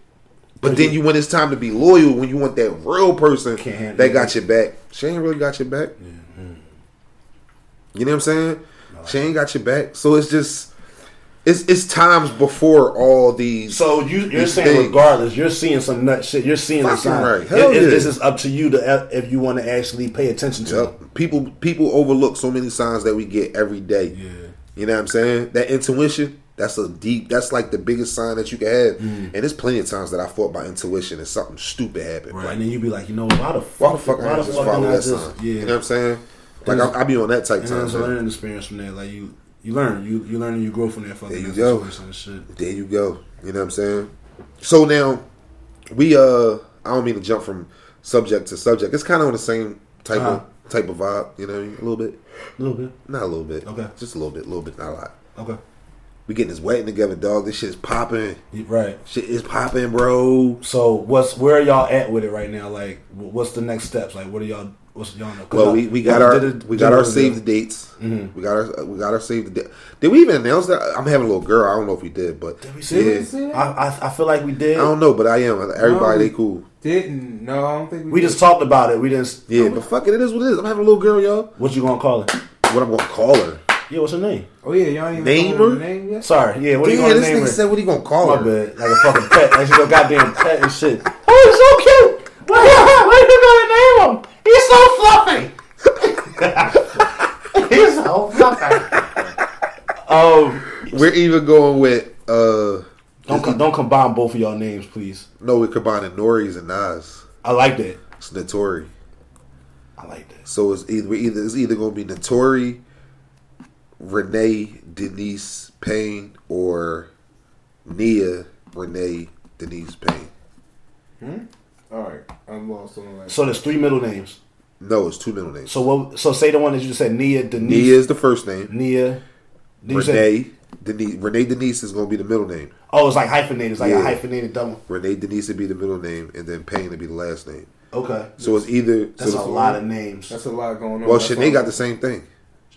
but then you when it's time to be loyal, when you want that real person that got your back, she ain't really got your back. Mm-hmm. You know what I'm saying? She ain't got your back. So it's just it's it's times before all these. So you, you're these saying things. regardless, you're seeing some nut shit. You're seeing the sign. right. Hell it- yeah. This is up to you to if you want to actually pay attention to. Yep. People people overlook so many signs that we get every day. Yeah. You know what I'm saying? That intuition, that's a deep that's like the biggest sign that you can have. Mm. And there's plenty of times that I fought by intuition and something stupid happened. Right. And then you'd be like, you know, why the fuck? why the fuck why I the just fuck follow that just- sign? Yeah. You know what I'm saying? Like I, I be on that type And time. there's a learning experience from that. Like you, you learn, you you learn and you grow from that fucking There you go. situation and shit. There you go. You know what I'm saying? So now we uh I don't mean to jump from subject to subject. It's kind of on the same type Uh-huh. of type of vibe, you know, a little bit. A little bit. Not a little bit. Okay. Just a little bit, a little bit, not a lot. Okay. We getting this wedding together, dog. This shit is popping. Right. Shit is popping, bro. So what's where are y'all at with it right now? Like, what's the next steps? Like, what are y'all? What's y'all? 'cause Well, y'all- we, we got our did it- we got our did it- save the dates. Mhm. We got our we got our save the date. Did we even announce that? I'm having a little girl. I don't know if we did, but Did we say yeah. it? I, I I feel like we did. I don't know, but I am. Everybody, No. they cool. Didn't no, I don't think we. We did. just talked about it. We didn't. Yeah, but fuck it, it is what it is. I'm having a little girl, y'all. What you gonna call it? What I'm gonna call her? Yeah, what's her name? Oh yeah, y'all ain't even Name told her? the name yet. Sorry, yeah. What do you Damn, want to this name nigga her? said what he gonna call My her. bad. Like a fucking pet. Like she's a goddamn pet and shit. Oh, he's so cute. What, what are you gonna name him? He's so fluffy. [LAUGHS] he's so fluffy. Um, We're even going with uh don't com- don't combine both of y'all names, please. no, we're combining Nori's and Nas. I like that. It's Notori. I like that. So it's either we either it's either gonna be Notori, Renee Denise Payne, or Nia Renee Denise Payne. All right, I'm lost on the last. So there's three middle names. No, it's two middle names. So what? So say the one that you just said, Nia Denise. Nia is the first name. Nia. Then you said- Renee Denise Renee Denise is gonna be the middle name. oh, it's like hyphenated. It's like a hyphenated double. Renee Denise would be the middle name, and then Payne would be the last name. Okay. So it's either That's so a lot of names. That's a lot going on. well, That's Shanae got the same thing.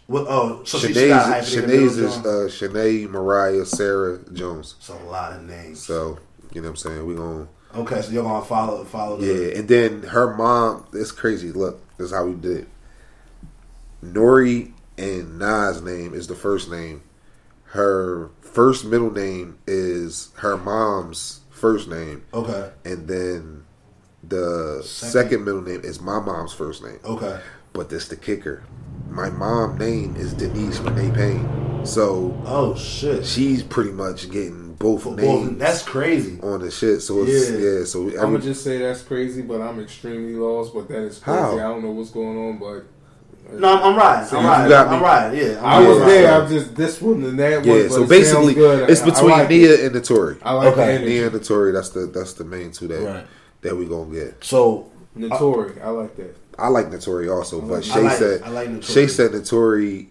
What, oh, so she, she got Shanae's, hyphenated Shanae's middle is Jones? uh, Shanae Mariah Sarah Jones. It's a lot of names. So you know what I'm saying. We gonna Okay, so you're gonna follow follow the yeah, and then her mom. It's crazy. Look, this is how we did. it. Nori and Nas' name is the first name. Her first middle name is her mom's first name, Okay. and then the Second. second, middle name is my mom's first name. Okay. But this the kicker. My mom name is Denise Renee Payne, so Oh shit. she's pretty much getting both For names both- that's crazy. on the shit. So it's Yeah. yeah. so I'm every, gonna just say that's crazy, but I'm extremely lost. But that is crazy. How? I don't know what's going on, but No, I'm, I'm right. See, I'm you right. I'm me. right. Yeah. I'm I was Yeah. there. I'm just this one and that one. yeah. So it basically, sounds good. it's I- I between like it. Nia and the Tory. I like Okay. the Nia and the Tory. That's the that's the main two that Right. that we gonna get. So Notori. I like that. I like Notori also, but like- Shay I like- said I like Notori. Shay said Notori, Too-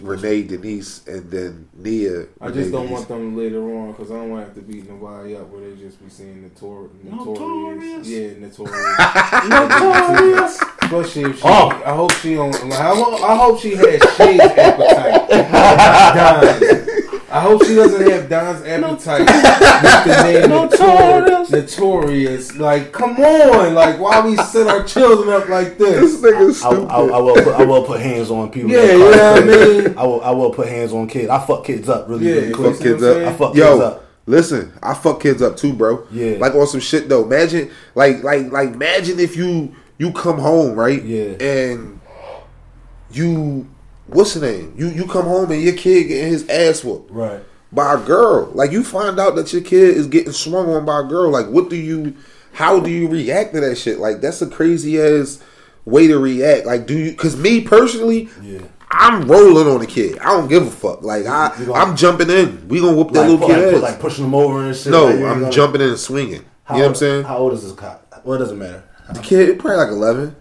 Renee Denise, and then Nia. I Renee just don't Denise. want them later on because I don't want to have to beat nobody up where they just be seeing notor- notorious. Notorious. Yeah, notorious. [LAUGHS] Notorious. Especially if she, Oh. I hope she don't. I hope, I hope she has Shay's [LAUGHS] appetite. Don's. I hope she doesn't have Don's [LAUGHS] appetite with the name Notorious. Notorious. Notorious. Like, come on. Like, why we set our children up like This this? nigga's I, stupid. I, I will put, I will put hands on people. Yeah, that you know what I mean? I will I will put hands on kids. I fuck kids up really, Yeah, really quick. fuck kids up. I fuck Yo, kids up. listen, I fuck kids up too, bro. Yeah. Like on some shit though. Imagine, like, like, like, imagine if you you come home right, Yeah. and you what's the name? You you come home and your kid getting his ass whooped Right. by a girl. Like you find out that your kid is getting swung on by a girl. Like what do you? How do you react to that shit? Like that's a crazy ass way to react. Like do you? Because me personally. Yeah. I'm rolling on the kid. I don't give a fuck. Like I, gonna, I'm jumping in. We gonna whoop that Like, little put, like, kid ass. like pushing them over and shit. No, like, I'm gonna- jumping in and swinging. How you know what I'm saying? How old is this cop? Well, it doesn't matter. the kid probably like 11.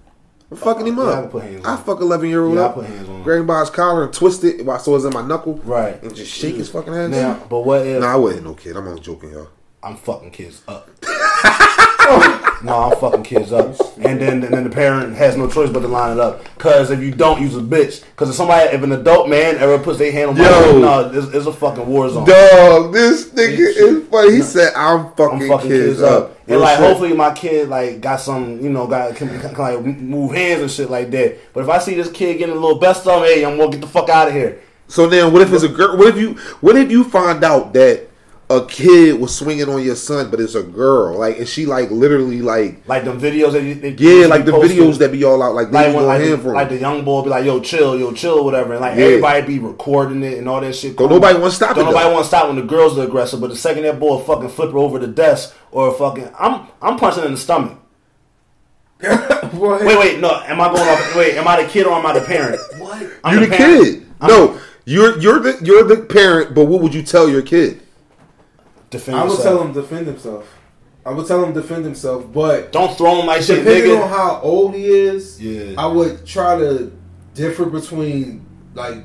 I'm fucking him Yeah, up. I fuck 11 year old up. put hands on him. Grab him by his collar and twist it while so it's in my knuckle. Right. And just shake his fucking head. Now, but what if Nah, I wasn't no kid. I'm only joking, y'all. I'm fucking kids up? [LAUGHS] [LAUGHS] no, I'm fucking kids up, and then and then the parent has no choice but to line it up. Cause if you don't, use a bitch. Cause if somebody, if an adult man ever puts their hand on my Yo. head, no, it's, it's a fucking war zone. Dog, this nigga is funny. He said, "I'm fucking, I'm fucking kids, kids up. up." And Real like, shit. hopefully, my kid like got some, you know, got can, can, can, like move hands and shit like that. But if I see this kid getting a little best of, hey, I'm gonna get the fuck out of here. So then, what if it's a girl? What if you? What if you find out that a kid was swinging on your son, but it's a girl? Like, is she like literally like? Like them videos that you, that Yeah, like the posted. videos that be all out, like, like when like, the, for like the young boy be like, "Yo, chill, yo, chill, whatever," and like Yeah. everybody be recording it and all that shit. Don't cool. nobody wanna stop Don't nobody want to stop when the girls are aggressive. But the second that boy fucking flip her over the desk or fucking, I'm I'm punching in the stomach. [LAUGHS] Wait, wait, no, am I going off? Wait, am I the kid or am I the parent? [LAUGHS] What? I'm you're the, parent. kid. I'm no, you're you're the you're the parent. But what would you tell your kid? Defend I would yourself. tell him defend himself. I would tell him defend himself, but Don't throw him like shit, depending nigga. on how old he is, Yeah. I would try to differ between like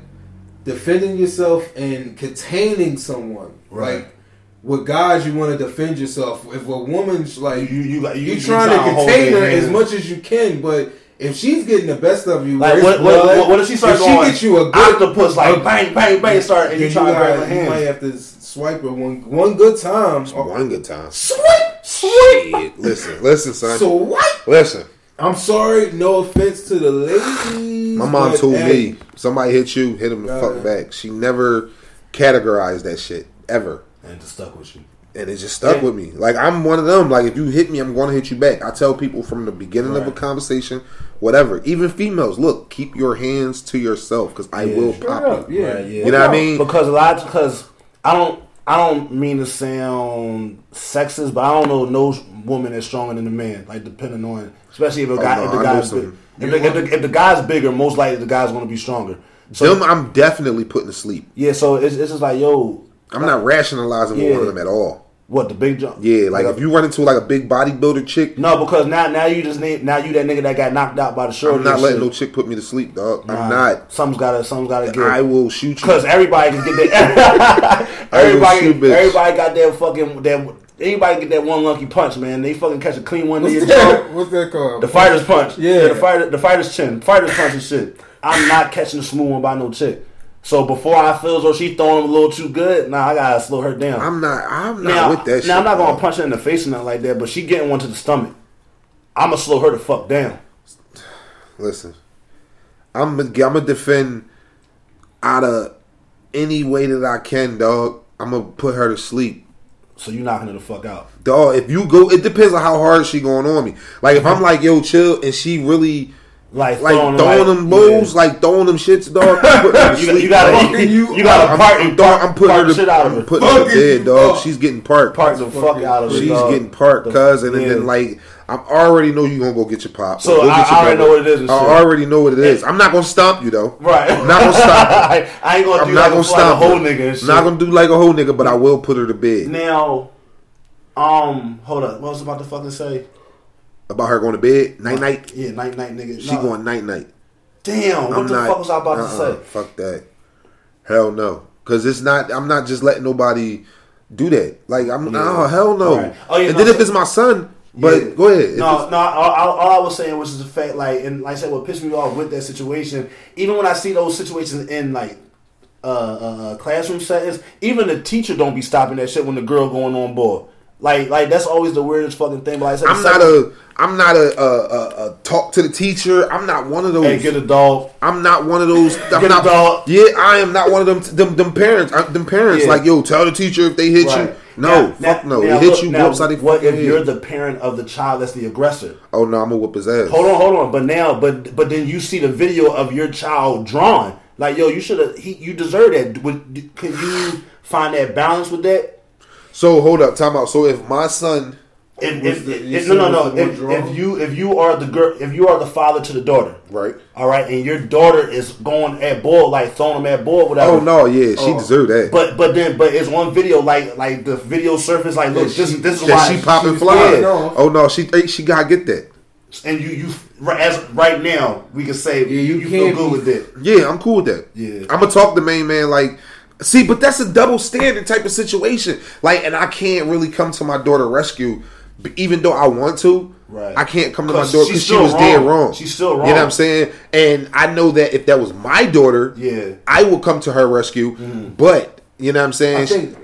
defending yourself and containing someone. Right. Like with guys, you want to defend yourself. If a woman's like You- you got- you- you're you trying to trying to contain her as much as you can, but if she's getting the best of you, Like what, what, blood, what, what if she starts if going she gets you a good octopus like a- bang bang bang start and then you try to grab gotta- her you might have to swipe her one one good time. One good time. Swipe, swipe. Listen, listen, son. So what? listen. I'm sorry, no offense to the ladies. My mom told hey, me somebody hit you, hit him the fuck back. She never categorized that shit ever. and it stuck with you. And it just stuck Yeah. with me. Like I'm one of them. Like if you hit me, I'm going to hit you back. I tell people from the beginning of a conversation, whatever. Even females, look, keep your hands to yourself because I Yeah. will pop up, you. yeah. Right, yeah. You know what I mean? Because a lot, because I don't, I don't mean to sound sexist, but I don't know no woman is stronger than the man. Like depending on, especially if a oh, guy, no, if the guy's big, if, the, if, the, if the guy's bigger, most likely the guy's going to be stronger. So Them, I'm definitely putting to sleep. yeah, so it's, it's just like yo, I'm not rationalizing with Yeah. one of them at all. what the big jump? Yeah, like if you run into like a big bodybuilder chick, No, because now now you just need now you that nigga that got knocked out by the shorty. I'm not letting shit. no chick put me to sleep, dog. Nah, I'm not. Something's gotta something's gotta give. I will shoot you. Because everybody can get that. [LAUGHS] I will everybody, shoot, bitch. everybody got that fucking that. Anybody get that one lucky punch, man? They fucking catch a clean one in What's your that, jaw. [LAUGHS] what's that called? The fighter's punch. Yeah. the fighter, the fighter's chin, fighter's punch and shit. I'm not catching a smooth one by no chick. So before I feel as though she's throwing him a little too good, nah, I gotta slow her down. I'm not. I'm not now, with that. shit. now I'm not gonna dog. punch her in the face or nothing like that, but she getting one to the stomach. I'ma slow her the fuck down. Listen, I'm I'm gonna defend out of any way that I can, dog. I'm gonna put her to sleep. So you knocking her the fuck out. Dog, if you go, it depends on how hard she going on me. Like if I'm like, yo, chill, and she really Like, like throwing, throwing, like, them moves, yeah. like throwing them shits, dog. I'm [LAUGHS] putting her to You, sleep, you gotta, dog. you, you- you gotta I'm, park, I'm, you dog, I'm putting park her to shit out of I'm her. putting her to bed, dog. fuck. She's getting parked. Park the fuck out of her. She's dog. getting parked, The- cuz, and, then- yeah. then like I already know you gonna go get your pop. So Go get I- your I already know what it is I shit. already know what it is. I'm not gonna stop you though. Right. I'm not gonna stop her. [LAUGHS] I ain't gonna I'm do not like, gonna a, stop like a whole her. nigga and shit. Not gonna do like a whole nigga, but I will put her to bed. Now, um, hold up. What was I about to fucking say? About her going to bed, night night. Yeah, night night nigga. She No. going night night. Damn, what I'm the not. fuck was I about uh-uh, to say? Fuck that. Hell no. Cause it's not. I'm not just letting nobody do that. Like I'm. Yeah. Oh hell no. Right. Oh, yeah, and no, then if it's my son, but Yeah. go ahead. No, it's- no. All, all, all I was saying was the fact, like, and like I said, what pissed me off with that situation, even when I see those situations in like uh, uh, classroom settings, even the teacher don't be stopping that shit when the girl going on board. Like, like that's always the weirdest fucking thing. But like I said, I'm not a. I'm not a, a, a, talk to the teacher. I'm not one of those. Hey, get a dog. I'm not one of those. I'm Get a dog. Yeah, I am not one of them. Them, them parents. uh, Them parents. Yeah. Like, yo, tell the teacher if they hit Right. you. No, Now- fuck now- no. now They hit look, you. now, Whoops, what if head. you're the parent of the child that's the aggressor? Oh no, I'm gonna whoop his ass. Hold on, hold on. But now, but but then you see the video of your child drawn. Like, yo, you should have. He, you deserve that. Would, can you find that balance with that? So hold up, time out. So if my son, If, if, the- if- if- no, no, no. If, if you if you are the girl, if you are the father to the daughter, right? all right, and your daughter is going at ball, like throwing them at ball, whatever. Oh no, yeah, she Oh. deserved that. But but then but it's one video like like the video surface like look Yeah, this she- this is yeah, why she popping was fly. popping. Oh no, she hey, she gotta get that. and you you as right now we can say Yeah, you you, feel can't good be- with it. Yeah, I'm cool with that. Yeah. I'm gonna talk the main man like. See, but that's a double standard type of situation. Like, and I can't really come to my daughter rescue, even though I want to. Right. I can't come to my daughter because she was dead wrong. wrong. She's still wrong. You know what I'm saying? And I know that if that was my daughter, Yeah. I would come to her rescue. Mm-hmm. But you know what I'm saying? I think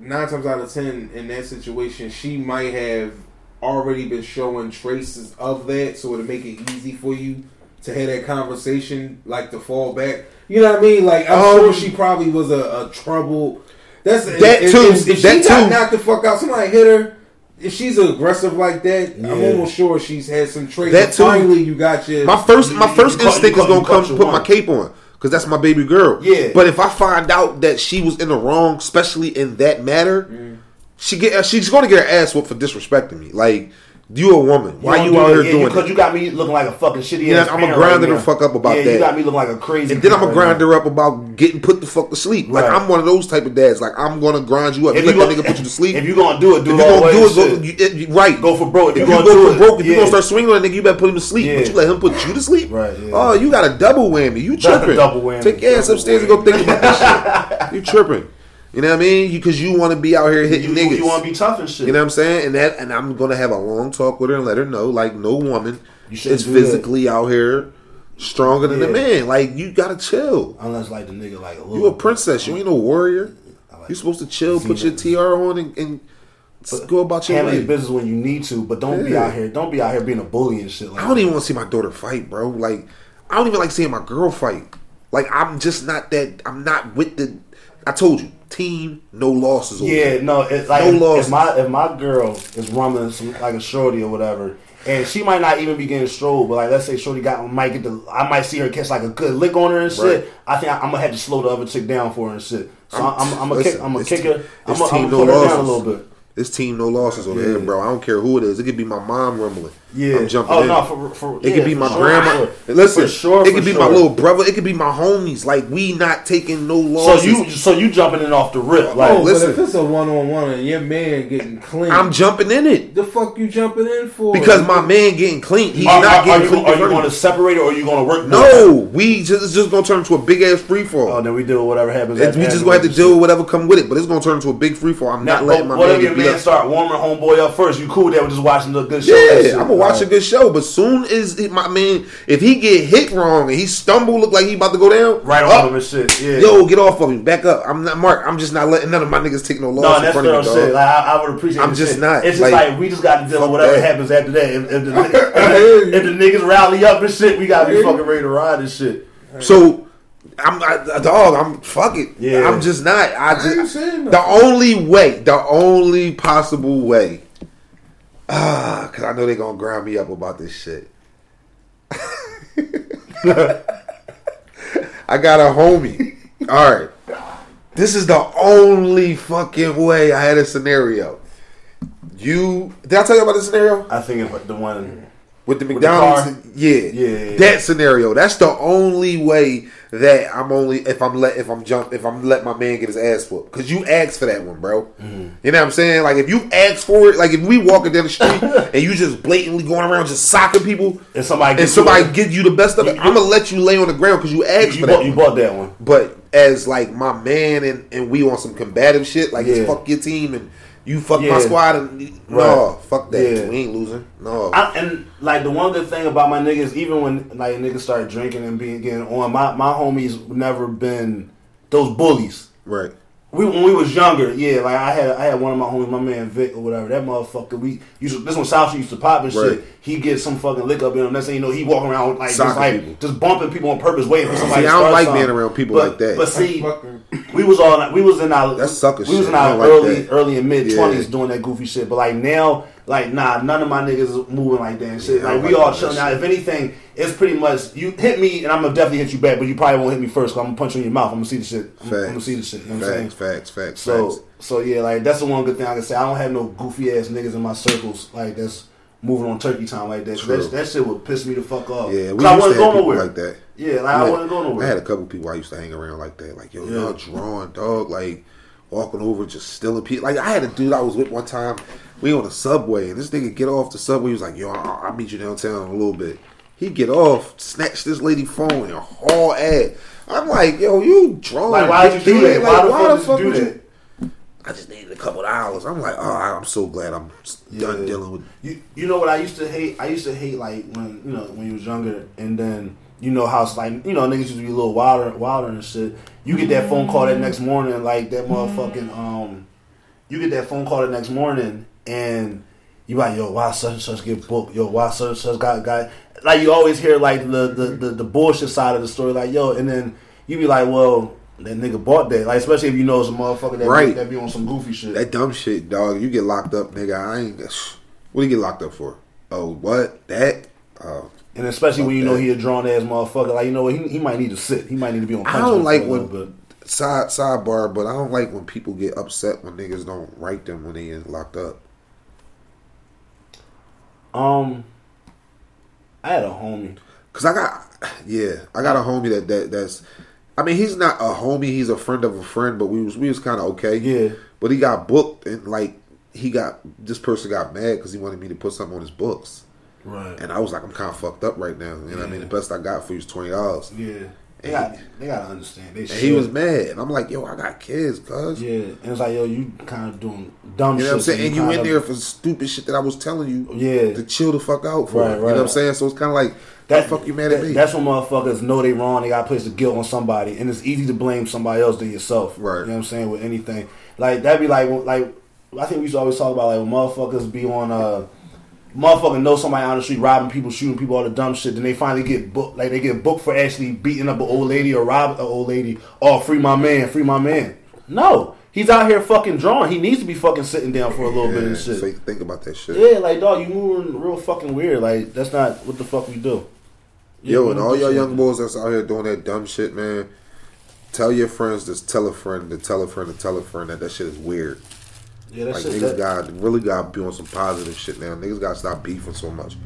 nine times out of ten in that situation, she might have already been showing traces of that, so it'll make it easy for you to have that conversation, like to fall back. You know what I mean? Like I'm Um, sure she probably was a, a trouble. That's That if, too, If, if that she got too. knocked the fuck out, somebody hit her. If she's aggressive like that, I'm almost sure she's had some traits. That too. Finally, you got your My first, my first instinct is gonna come put my cape on because that's my baby girl. Yeah. But if I find out that she was in the wrong, especially in that matter, Mm. she get she's gonna get her ass whooped for disrespecting me. Like you a woman, why don't you out here yeah, doing Because you got me looking like a fucking shitty Yeah, ass. I'ma parent grind right her the fuck up about yeah, that. You got me looking like a crazy. And then I'm parent gonna grind right her up about getting put the fuck to sleep. Like Right. I'm one of those type of dads. Like I'm gonna grind you up. now. You If let you that go- nigga put you to sleep. If you gonna do it, do If it you all gonna do it, go, you, it- right. Go for broke. If If you you gonna go do for it, broke, if you yeah. gonna start swinging on a nigga, you better put him to sleep. Yeah. But you let him put you to sleep. Right, yeah. Oh, you got a double whammy. You tripping. double whammy. Take your ass upstairs and go think about that shit. You tripping. You know what I mean? Because you, want to be out here hitting you, niggas. you want to be tough and shit. You know what I'm saying? And that, and I'm gonna have a long talk with her and let her know, like, no woman You is do that. physically out here stronger than Yeah. a man. Like, you gotta chill. Unless like the nigga like a little. You a princess. You ain't no warrior. Like You supposed to chill, put your TR on, and, and go about your handle your business when you need to, but don't be out here. Don't be out here being a bully and shit. Like I don't even want to see my daughter fight, bro. Like, I don't even like seeing my girl fight. Like, I'm just not that. I'm not with the. I told you, team, no losses. Yeah, no, it's like No if, losses. if my if my girl is rumbling some like a shorty or whatever, and she might not even be getting strolled, but like let's say shorty got might get the I might see her catch like a good lick on her and shit. Right. I think I, am gonna have to slow the other chick down for her and shit. So I'm I'm, I'm gonna kick I'm gonna kick her. I'm gonna, I'm gonna no put her down a little bit. This team, no losses over Yeah. there, bro. I don't care who it is. It could be my mom rumbling. Yeah. I'm jumping in. Oh in. no, for for It yeah, could be for my sure, grandma. for sure. Listen, For sure, it could be sure. my little brother. It could be my homies. Like we not taking no losses. So you so you jumping in off the rip oh, like oh, listen. but if it's a one on one and your man getting clean, I'm jumping in it the fuck you jumping in for? because my man getting clean. He's are, not are, are getting you, clean. are in you going to separate it or are you going to work? No, we just it's just gonna turn into a big ass free fall. Oh, then we deal with whatever happens. We just gonna have to deal with whatever come with it, but it's gonna turn into a big free fall. I'm Now, not letting my what man if get your beat man start warming homeboy up first? You cool there with just watching the good show? Yeah, shit. I'm gonna watch a good show, but soon as it, my man, if he get hit wrong and he stumble, look like he about to go down, right up, on him and shit. Yeah. Yo, get off of me, back up. I'm not Mark. I'm just not letting none of my niggas take no loss no, in that's front of me, shit. dog. Like I, I would appreciate. I'm just shit. not, It's just like, like, we just got to deal with whatever that. happens after that. If, if, the, [LAUGHS] if, [LAUGHS] if the niggas rally up and shit, we gotta be fucking ready to ride and shit. So I'm I, dog. I'm fuck it. Yeah. I'm just not. I ain't just saying the only way, the only possible way. Ah, cause I know they're gonna grind me up about this shit. [LAUGHS] I got a homie. All right. This is the only fucking way I had a scenario. You did I tell you about the scenario? I think it's the one. With the the McDonald's, car? yeah, Yeah, yeah, yeah. that scenario. That's the only way that I'm only if I'm let if I'm jump if I'm let my man get his ass whooped because you asked for that one, bro. Mm-hmm. You know what I'm saying? Like if you ask for it, like if we walking down the street [LAUGHS] and you just blatantly going around just socking people, And somebody and somebody you, give you the best of it, I'm gonna let you lay on the ground because you asked you, for that. bought, you one. bought that one. But as like my man and and we on some combative shit, like Yeah. it's fuck your team and you fuck my squad and no, Right. fuck that. Yeah. We ain't losing. No. I, and like the one good thing about my niggas, even when like niggas start drinking and being getting on, my my homies never been those bullies. right. We when we was younger, yeah, like I had I had one of my homies, my man Vic or whatever. That motherfucker, we used to, this one South Street used to pop and Right. shit. He get some fucking lick up in him. That's thing you know, he walking around like just like people. just bumping people on purpose, waiting for somebody. See, to I don't start like something. being around people But- like that. But see, we was all we was in our That's sucker we was in our don't like early that. early and mid twenties Yeah. doing that goofy shit. But like now, like nah, none of my niggas is moving like that and shit. Yeah, like we all chilling out. If anything, it's pretty much you hit me and I'm gonna definitely hit you back, but you probably won't hit me first. Cause I'm gonna punch you in your mouth. I'm gonna see the shit. I'm, I'm gonna Facts. see the shit. You know what I'm saying? Facts, facts, facts, So facts. so yeah, like that's the one good thing I can say. I don't have no goofy ass niggas in my circles like that's moving on turkey time like that. That, that shit would piss me the fuck off. Yeah, we I wasn't have going nowhere. like that. Yeah, like I Yeah. wasn't going nowhere. I had a couple people I used to hang around like that. Like, yo, Yeah. y'all drawing, dog. Like, walking over, just stealing people. Like, I had a dude I was with one time. We on the subway, and this nigga get off the subway. He was like, yo, I'll, I'll meet you downtown in a little bit. He get off, snatch this lady phone, and haul ass. I'm like, yo, you drawing. Like, why did you do that? deal. Why the Like, fuck did you do would that? I just needed a couple dollars. I'm like, oh, I'm so glad I'm done Yeah. dealing with. You you know what I used to hate? I used to hate like when you know when you was younger, and then you know how it's like you know niggas used to be a little wilder, wilder and shit. You get that phone call that next morning, like that motherfucking um, you get that phone call the next morning, and you like yo, why such and such get booked? Yo, why such and such got got like you always hear like the the, the the bullshit side of the story, like yo, and then you be like, well. That nigga bought that, like especially if you know it's a motherfucker that, Right. be, that be on some goofy shit. That dumb shit, dog. You get locked up, nigga. I ain't. What do you get locked up for? Oh, what? That? Oh. And especially when you know he a drawn ass motherfucker, like you know what, he, he might need to sit. He might need to be on. I don't like when side sidebar, but I don't like when people get upset when niggas don't write them when they get locked up. Um, I had a homie. Cause I got, yeah, I got a homie that that that's. I mean, he's not a homie. He's a friend of a friend, but we was we was kind of okay. Yeah. But he got booked and like he got this person got mad because he wanted me to put something on his books, Right. and I was like, I'm kind of fucked up right now. You know what I mean? The best I got for you is twenty dollars. yeah. They got they gotta understand. They he was mad, and I'm like, yo, I got kids, cuz. Yeah, and it's like yo, you kind of doing dumb You know shit. what I'm saying? And you in kinda- there for stupid shit that I was telling you Yeah. to chill the fuck out for. Right, You know what I'm saying? So it's kind of like, that, fuck you mad at that- me? That's when motherfuckers know they wrong. They got to place the guilt on somebody, and it's easy to blame somebody else than yourself. Right. You know what I'm saying? With anything like that'd be like like I think we used to always talk about like when motherfuckers be on uh motherfucker know somebody on the street robbing people, shooting people, all the dumb shit. Then they finally get booked, like they get booked for actually beating up an old lady or robbing an old lady. Oh, free my man, free my man. No, he's out here fucking drawing. He needs to be fucking sitting down for a little bit Yeah, and shit. so you think about that shit. Yeah, like dog, you moving real fucking weird. Like that's not what the fuck we do. Yo, and all y'all young boys that's out here doing that dumb shit, man. Tell your friends to tell a friend to tell a friend to tell a friend that that shit is weird. Yeah, that Like niggas That, got really got to be on some positive shit now. Niggas got to stop beefing so much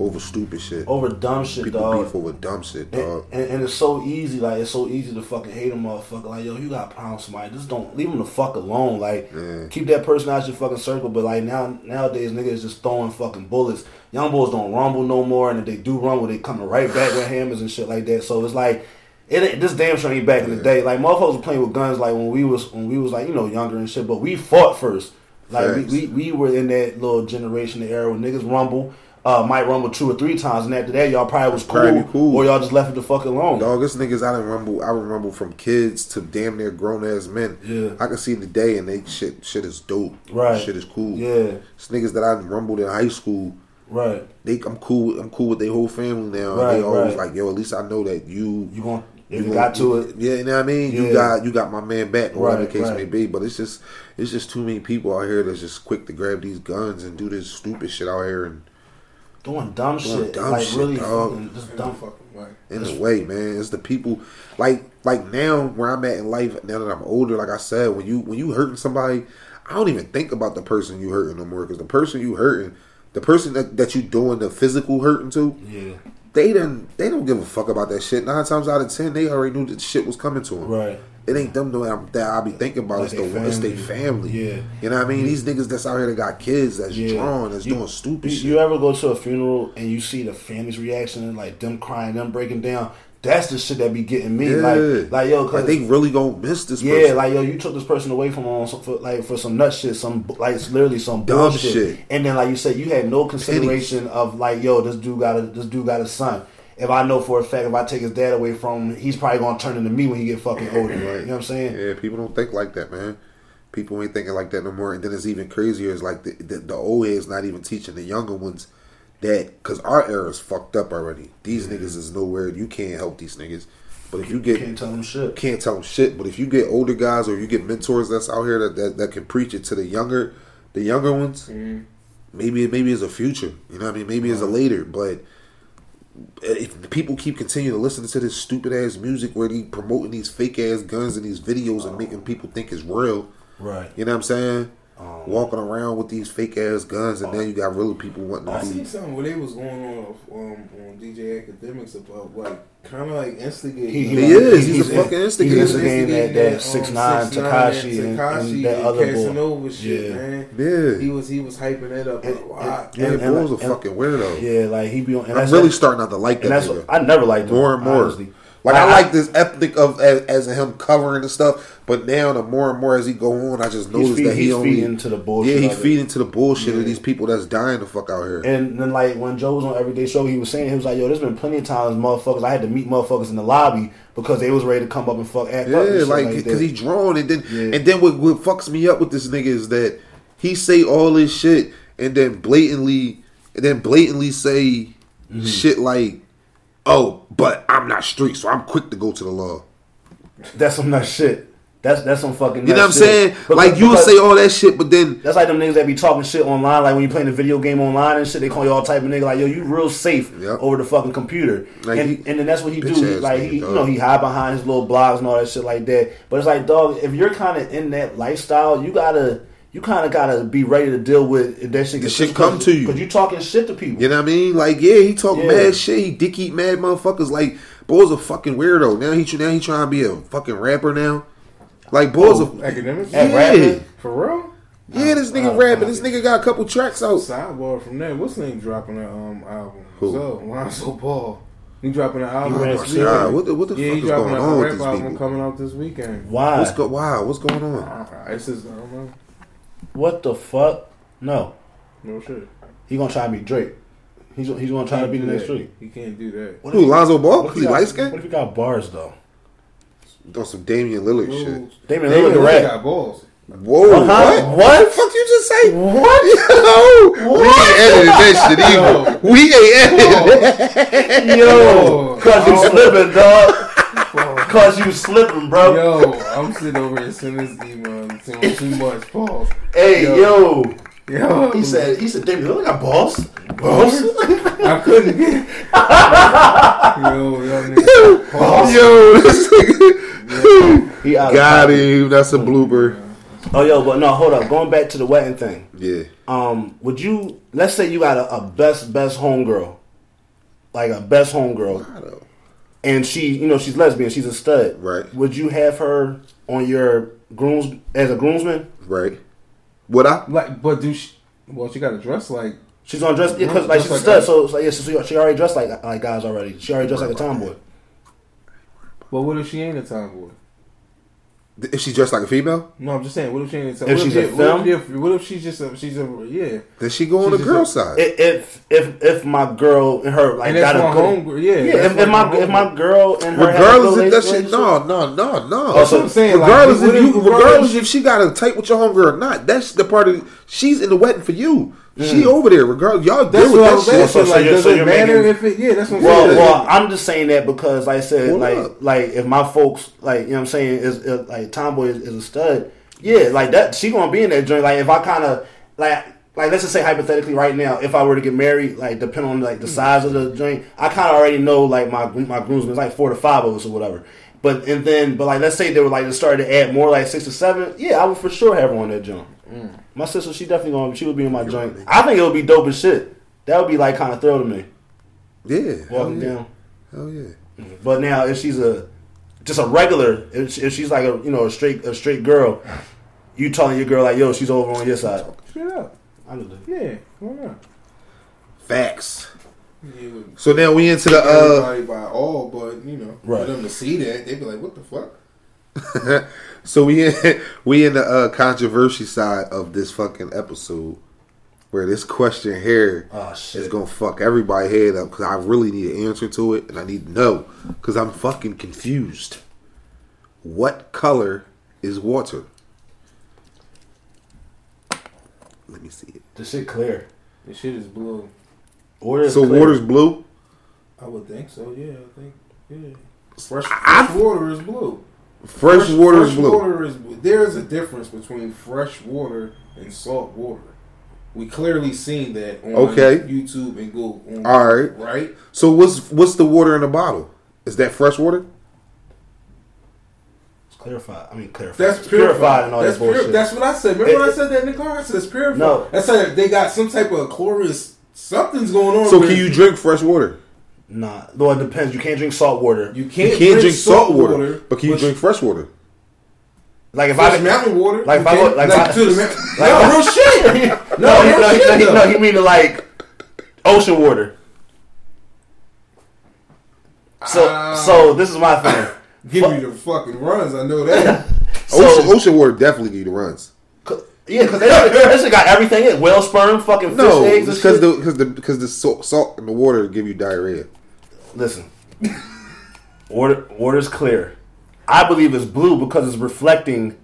over stupid shit. over dumb shit, People dog. beef over dumb shit, And, dog. and, and it's so easy, like it's so easy to fucking hate a motherfucker. Like yo, you got a problem with somebody, just don't leave them the fuck alone. Like Yeah. keep that person out your fucking circle. But like now nowadays, niggas just throwing fucking bullets. Young boys don't rumble no more, and if they do rumble, they coming right back with hammers and shit like that. So it's like. It this damn sure ain't back in the day. Like motherfuckers were playing with guns like when we was when we was like you know younger and shit. But we fought first. Like we, we, we were in that little generation, era when niggas rumble, uh, might rumble two or three times, and after that y'all probably was cool, Probably cool. or y'all just left it the fuck alone. Dog, this niggas I done rumble. I done rumble from kids to damn near grown ass men. Yeah. I can see the day and they shit. Shit is dope. Right. Shit is cool. Yeah, It's niggas that I rumbled in high school. right. They, I'm cool. I'm cool with their whole family now. Right, they always right. like, yo, at least I know that you. You going if you gon- got to it. Yeah, you know what I mean. You got you got my man back, or whatever Right, the case right. may be. But it's just it's just too many people out here that's just quick to grab these guns and do this stupid shit out here and Doing dumb Doing shit, dumb like shit, really dog. fucking just In dumb. fucking way. in a way, man. It's the people like like now where I'm at in life. Now that I'm older, like I said, when you when you hurting somebody, I don't even think about the person you hurting no more because the person you hurting, the person that, that you doing the physical hurting to, Yeah, they done they don't give a fuck about that shit. Nine times out of ten, they already knew that shit was coming to them. right. It ain't them that, that I be thinking about. Like it's the they it's their family. family. Yeah. you know what I mean. These niggas that's out here that got kids that's Yeah. drawn that's You- doing stupid You, shit. you ever go to a funeral and you see the family's reaction and like them crying, them breaking down? That's the shit that be getting me. yeah, Like, like yo, cause like they really gonna miss this. Yeah, person. like yo, you took this person away from um, on for, like for some nut shit, some like it's literally some Dumb bullshit. shit. And then like you said, you had no consideration of like yo, this dude got a this dude got a son. If I know for a fact if I take his dad away from him, he's probably gonna turn into me when he get fucking older. You know what I'm saying? Yeah, people don't think like that, man. People ain't thinking like that no more. And then it's even crazier. It's like the, the, the old heads not even teaching the younger ones that because our era is fucked up already. These niggas is nowhere. You can't help these niggas. But if you get Can't tell them shit. can't tell them shit. But if you get older guys or you get mentors that's out here that, that, that can preach it to the younger the younger ones, mm-hmm. maybe maybe it's a future. You know what I mean? Maybe it's a later. But if people keep continuing to listen to this stupid ass music where they promoting these fake ass guns and these videos and oh. making people think it's real, Right. you know what I'm saying? Walking around with these fake ass guns, and then you got really people wanting I to seen be. something where they was going on um, on DJ Akademiks about like kind of like instigating. He, He is. He's a fucking instigator. He's instigating that, that um, six nine 6ix9ine Tekashi and, Tekashi and that other boy. Casanova shit, Yeah. man. Yeah, He was he was hyping it up And- a lot. yeah, and- and- Bull's a and- fucking weirdo. Yeah, like he be on. And I'm that's really that- starting not to like And that that's nigga. what, I never liked him more and more. Honestly. Like I like this ethnic of as, as him covering the stuff, but now the more and more as he go on, I just notice feed- that he he's only feeding to the bullshit Yeah, he of it. feeding to the bullshit Yeah. of these people that's dying the fuck out here. And then like when Joe was on Everyday Show, he was saying he was like, "Yo, there's been plenty of times, motherfuckers. I had to meet motherfuckers in the lobby because they was ready to come up and fuck act up." yeah, and like like because that. he drawn, and then Yeah. and then what, what fucks me up with this nigga is that he say all this shit and then blatantly and then blatantly say Mm-hmm. shit like, "Oh, but I'm not street, so I'm quick to go to the law." that's some nut shit. That's that's some fucking. You know what I'm shit. saying? Because- like you would because- say all that shit, but then That's like them niggas that be talking shit online, like when you playing a video game online and shit. They call you all type of nigga, like yo, you real safe Yep. over the fucking computer. Like and, he- and then that's what he do. He, like he, you know, he hide behind his little blogs and all that shit like that. But it's like, dog, if you're kind of in that lifestyle, you gotta, you kind of gotta be ready to deal with if that shit. The shit come to you. because you talking shit to people. You know what I mean? Like, yeah, he talk Yeah. mad shit. He dick eat mad motherfuckers. Like, boy's a fucking weirdo. Now he now he trying to be a fucking rapper now. Like, boy's Oh, a Akademiks. At yeah, rapping? For real? yeah. This nigga uh, rapping. uh, This nigga got a couple tracks out. Sidebar from that. What's name dropping that um album? Who? So Lonzo Ball. He dropping an album. He ran this God, what the what the yeah, fuck is going on with rap these album people? coming out this weekend. Why? What's go? Wow, what's going on? Uh, It's just I don't know. What the fuck? No, No shit. he gonna try to be Drake. He's he's gonna try to be the next that. Drake. He can't do that. What Who, if he- Lonzo Ball? what if He he got- light What if he got bars though? On some Damian Lillard Bro, shit. Damian Damian Lillard Lillard got balls. Whoa, Uh-huh. what? What the fuck you just say? What? [LAUGHS] Yo, what? we ain't edited that shit either. We ain't edited that. Yo, cause you Oh. slipping, dog. Cause you slipping, bro. Yo, I'm sitting over here sending this email and saying too much. Pause. Hey, yo. Yo, He said, he said, David, you got balls. Balls? I couldn't get. [LAUGHS] Yo, yo, nigga. Pause. Yo, this nigga. he out Got pocket. him. That's a blooper. Oh, yo, but no, hold up. Going back to the wedding thing. Yeah. Um, would you? Let's say you got a, a best best homegirl, like a best homegirl, I know. And she, you know, she's lesbian. She's a stud. Right. Would you have her on your grooms as a groomsman? Right. Would I? Like, but do she? Well, she got to dress like. She's on dress because like Dress she's a stud. that. So, so yeah, so she already dressed like like guys already. She already dressed like a tomboy. But what if she ain't a tomboy? If she dressed like a female, No, I'm just saying. What if she ain't? A If what she's if, a what femme? if, what if she's just a she's a yeah? then she go on the girl just side. If if if, if my girl and her like And got that's a my good, homegirl. Yeah, yeah. If, if my if my girl and her Regardless if that shit, no, no, no, no. That's so- what I'm saying. like, regardless what if you, regardless- regardless if she got a tight with your homegirl or not, that's the part of she's in the wedding for you. She over there, regardless. Y'all That's deal with what that shit. asking. So- so like, you're- does so it matter making- if it? Yeah, that's what I'm Well, saying. well, I'm just saying that because, like I said, Hold like, up. like if my folks, like, you know, what I'm saying, is, is like Tomboy is, is a stud, yeah, like that, she gonna be in that joint. Like, if I kind of, like, like let's just say hypothetically, right now, if I were to get married, like, depending on like the size of the joint, I kind of already know like my my groomsmen, like four to five of us or whatever. But and then, but like, let's say they were like, they started to add more, like six to seven. Yeah, I would for sure have her on that joint. My sister, she definitely gonna, she would be in my joint. I think it would be dope as shit. That would be like kind of thrill to me Yeah, hell walking yeah. down. Hell yeah. But now, if she's a just a regular, if, she- if she's like a you know a straight a straight girl, you telling your girl like, yo, she's over on your side. Straight up. I know that. Yeah, why not? Facts. You would So now we into the uh everybody by all, but you know, Right. for them to see that, they'd be like, "What the fuck?" [LAUGHS] so we in we in the uh controversy side of this fucking episode where this question here Oh is gonna fuck everybody head up because I really need an answer to it and I need to know because I'm fucking confused. What color is water? Let me see it. This shit clear. This shit is blue. Water is So clear. water's blue. I would think so. Yeah, I think. Yeah. Fresh, I- fresh water is blue. Fresh, water is blue. Water is. There is a difference between fresh water and salt water. We clearly seen that on Okay. YouTube and Google. on- All right. Right? So what's what's the water in the bottle? Is that fresh water? It's clarified. I mean clarified. That's It's purified. and all that's that bullshit. pure- That's what I said. Remember It- when I said that in the car? I said it's purified. No. That's like they got some type of chlorous. Something's going on. So can you drink fresh water? Nah, well, it depends. You can't drink salt water. You You can't, can't drink salt water, but can you drink fresh water? like if fresh I drink mountain water? like if I can. go- like if I- to the [LAUGHS] like- no, real [LAUGHS] shit. no, No, he, real no, shit. no, he, no, he mean like ocean water. So Ah. so this is my thing. [LAUGHS] Give me the fucking runs. I know that. So- ocean, ocean water definitely give you the runs. Yeah, because that shit got everything in whale sperm, fucking fish No, eggs, and because the because the because the salt, salt in the water give you diarrhea. Listen, water water's clear. I believe it's blue because it's reflecting,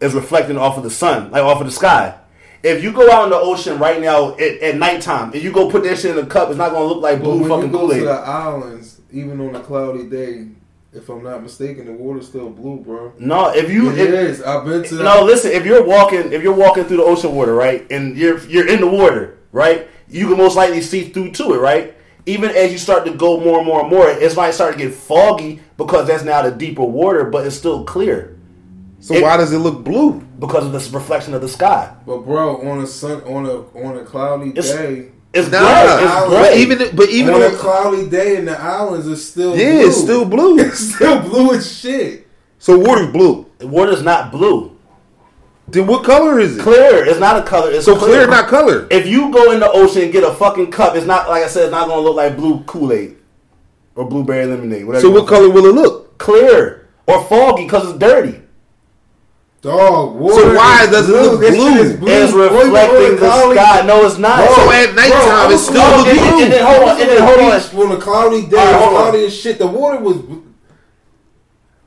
it's reflecting off of the sun, like off of the sky. If you go out in the ocean right now at, at nighttime and you go put that shit in a cup, it's not gonna look like blue fucking Kool to Aid. the islands, even on a cloudy day, if I'm not mistaken, the water's still blue, bro. No, if you It if, is. I've been to. no, listen. If you're walking, if you're walking through the ocean water, right, and you're you're in the water, right, you can most likely see through to it, right. Even as you start to go more and more and more, it's might start to get foggy because that's now the deeper water, but it's still clear So It- why does it look blue? because of this reflection of the sky. But bro, on a sun, on a on a cloudy It's- day, It's Nah, gray. It's but but even but even on a cloudy day in the islands, it's still yeah, blue. it's still blue. [LAUGHS] it's still blue as shit. So water's blue. water's not blue. Then what color is it? Clear. It's not a color. It's So clear, not color. If you go in the ocean and get a fucking cup, it's not like I said. It's not gonna look like blue Kool Aid or blueberry lemonade. Whatever. So what color will it look? Clear or foggy because it's dirty. Dog, water. So why is does it look blue? is blue. It's Boy, you on reflecting the cloudy- sky. No, it's not. Bro, So at nighttime, bro, it's still I was- Oh, and, blue. and then hold on. And then hold on. On a cloudy day, All right, it's hold on. cloudy as shit. The water was.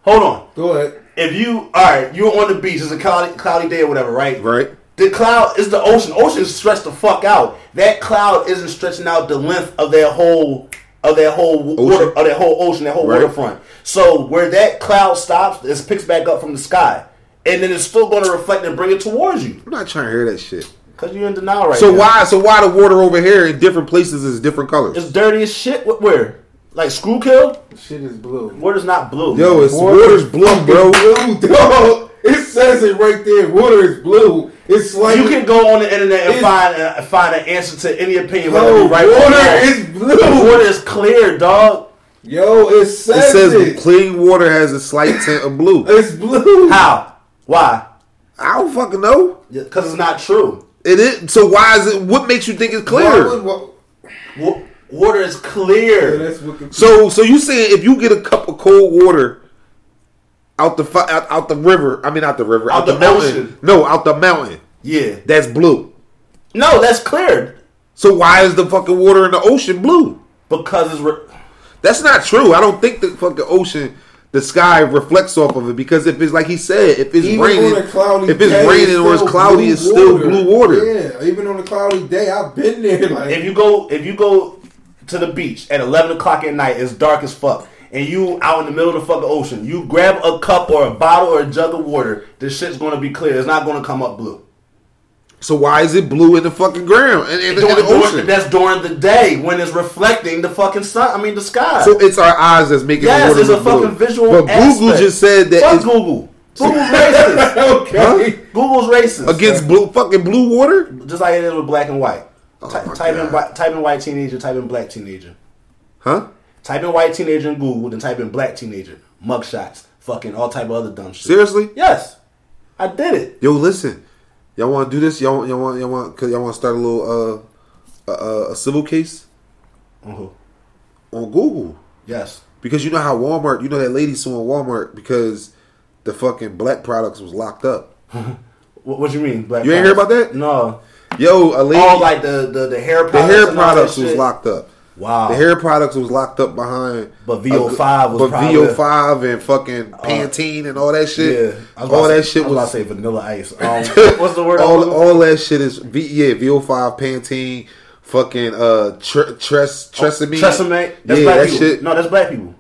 Hold on. Go ahead. If you all right, you're on the beach. It's a cloudy, cloudy day or whatever, right? Right. The cloud is the ocean. Ocean is stretched the fuck out. That cloud isn't stretching out the length of their whole of their whole water Ocean. of that whole ocean, that whole Right. waterfront. So where that cloud stops, it picks back up from the sky, and then it's still going to reflect and bring it towards you I'm not trying to hear that shit. because you're in denial right So now. why? So why the water over here in different places is different colors? It's dirty as shit. Where? Like Schuylkill? Shit is blue. Water's not blue. Yo, it's Water water's is blue, bro. Blue, dog. [LAUGHS] It says it right there. Water is blue. It's like You can go on the internet and find uh, find an answer to any opinion. Yo, whether right water wrong. is blue. Water is clear, dog. Yo, it says It says says it. clean water has a slight tint of blue. [LAUGHS] It's blue. How? Why? I don't fucking know. Because it's not true. It is. So why is it? What makes you think it's Why clear? would- why- Wa- Water is Yeah, clear. what So, so you saying if you get a cup of cold water out the fu- out, out the river, I mean out the river, out, Out the, the mountain, ocean. no, out the mountain, Yeah. that's blue. No, that's clear. So why is the fucking water in the ocean blue? Because it's. Re- That's not true. I don't think the fucking ocean, the sky reflects off of it because if it's like he said, if it's Even raining, on a cloudy if it's day, raining or it's cloudy, it's still blue water. Yeah, even on a cloudy day, I've been there. Like, if you go, if you go to the beach at eleven o'clock at night, it's dark as fuck, and you out in the middle of the fucking ocean, you grab a cup or a bottle or a jug of water, this shit's gonna be clear. It's not gonna come up blue. So why is it blue in the fucking ground and in, the- in During- the during- ocean? that's during the day when it's reflecting the fucking sun. I mean the sky. So it's our eyes that's making yes, the water it's a blue. fucking visual. But Google aspect. just said that Fuck it's Google. Google's [LAUGHS] racist. okay. Google's racist. against blue fucking blue water. just like it is with black and white. Oh Ty- type in type in white teenager, type in black teenager. Huh? Type in white teenager in Google, then type in black teenager. Mugshots, fucking all type of other dumb shit. Seriously? Yes, I did it. Yo, listen. Y'all want to do this? Y'all, y'all want, y'all want, cause y'all want to start a little, uh, uh, a civil case Mhm. on Google Yes. because you know how Walmart, you know that lady suing Walmart because the fucking black products was locked up. [LAUGHS] What, what you mean? Black You ain't hear about that? No. Yo, a All like the the, the hair products. the hair and products was shit? locked up. Wow. The hair products was locked up behind. But VO5 was but probably- Uh, VO5 and fucking Pantene and all that shit. Yeah. I was about all that say- shit I was about was to say vanilla ice. [LAUGHS] Um, what's the word? All, all that shit is v, yeah VO5 Pantene fucking uh tre, Tres Tresemme. Tresemme. That's yeah, black that people. shit. No, that's black people.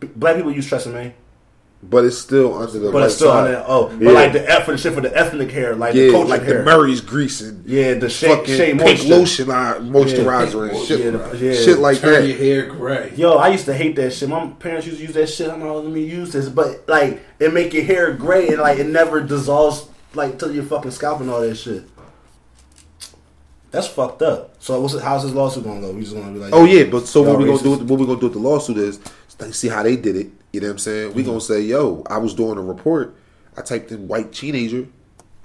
B- Black people use Tresemme. But it's still under the. But it's still on side. there. Oh, Yeah. but like the effort, shit for the ethnic hair, like the yeah, like hair. the Murray's grease and yeah, the shea, fucking shea pink lotion uh, moisturizer and shit, Yeah, the- yeah. shit like Turn that. your hair gray. Yo, I used to hate that shit. My parents used to use that shit. I know, let me use this, but like it make your hair gray and like it never dissolves like to your fucking scalp and all that shit. That's fucked up. So what's it, how's this lawsuit gonna go? We just gonna be like, Oh yeah, but so what y'all we gonna do? With, what we gonna do with the lawsuit is like, see how they did it. You know what I'm saying? We Mm-hmm. gonna say, yo, I was doing a report. I typed in white teenager,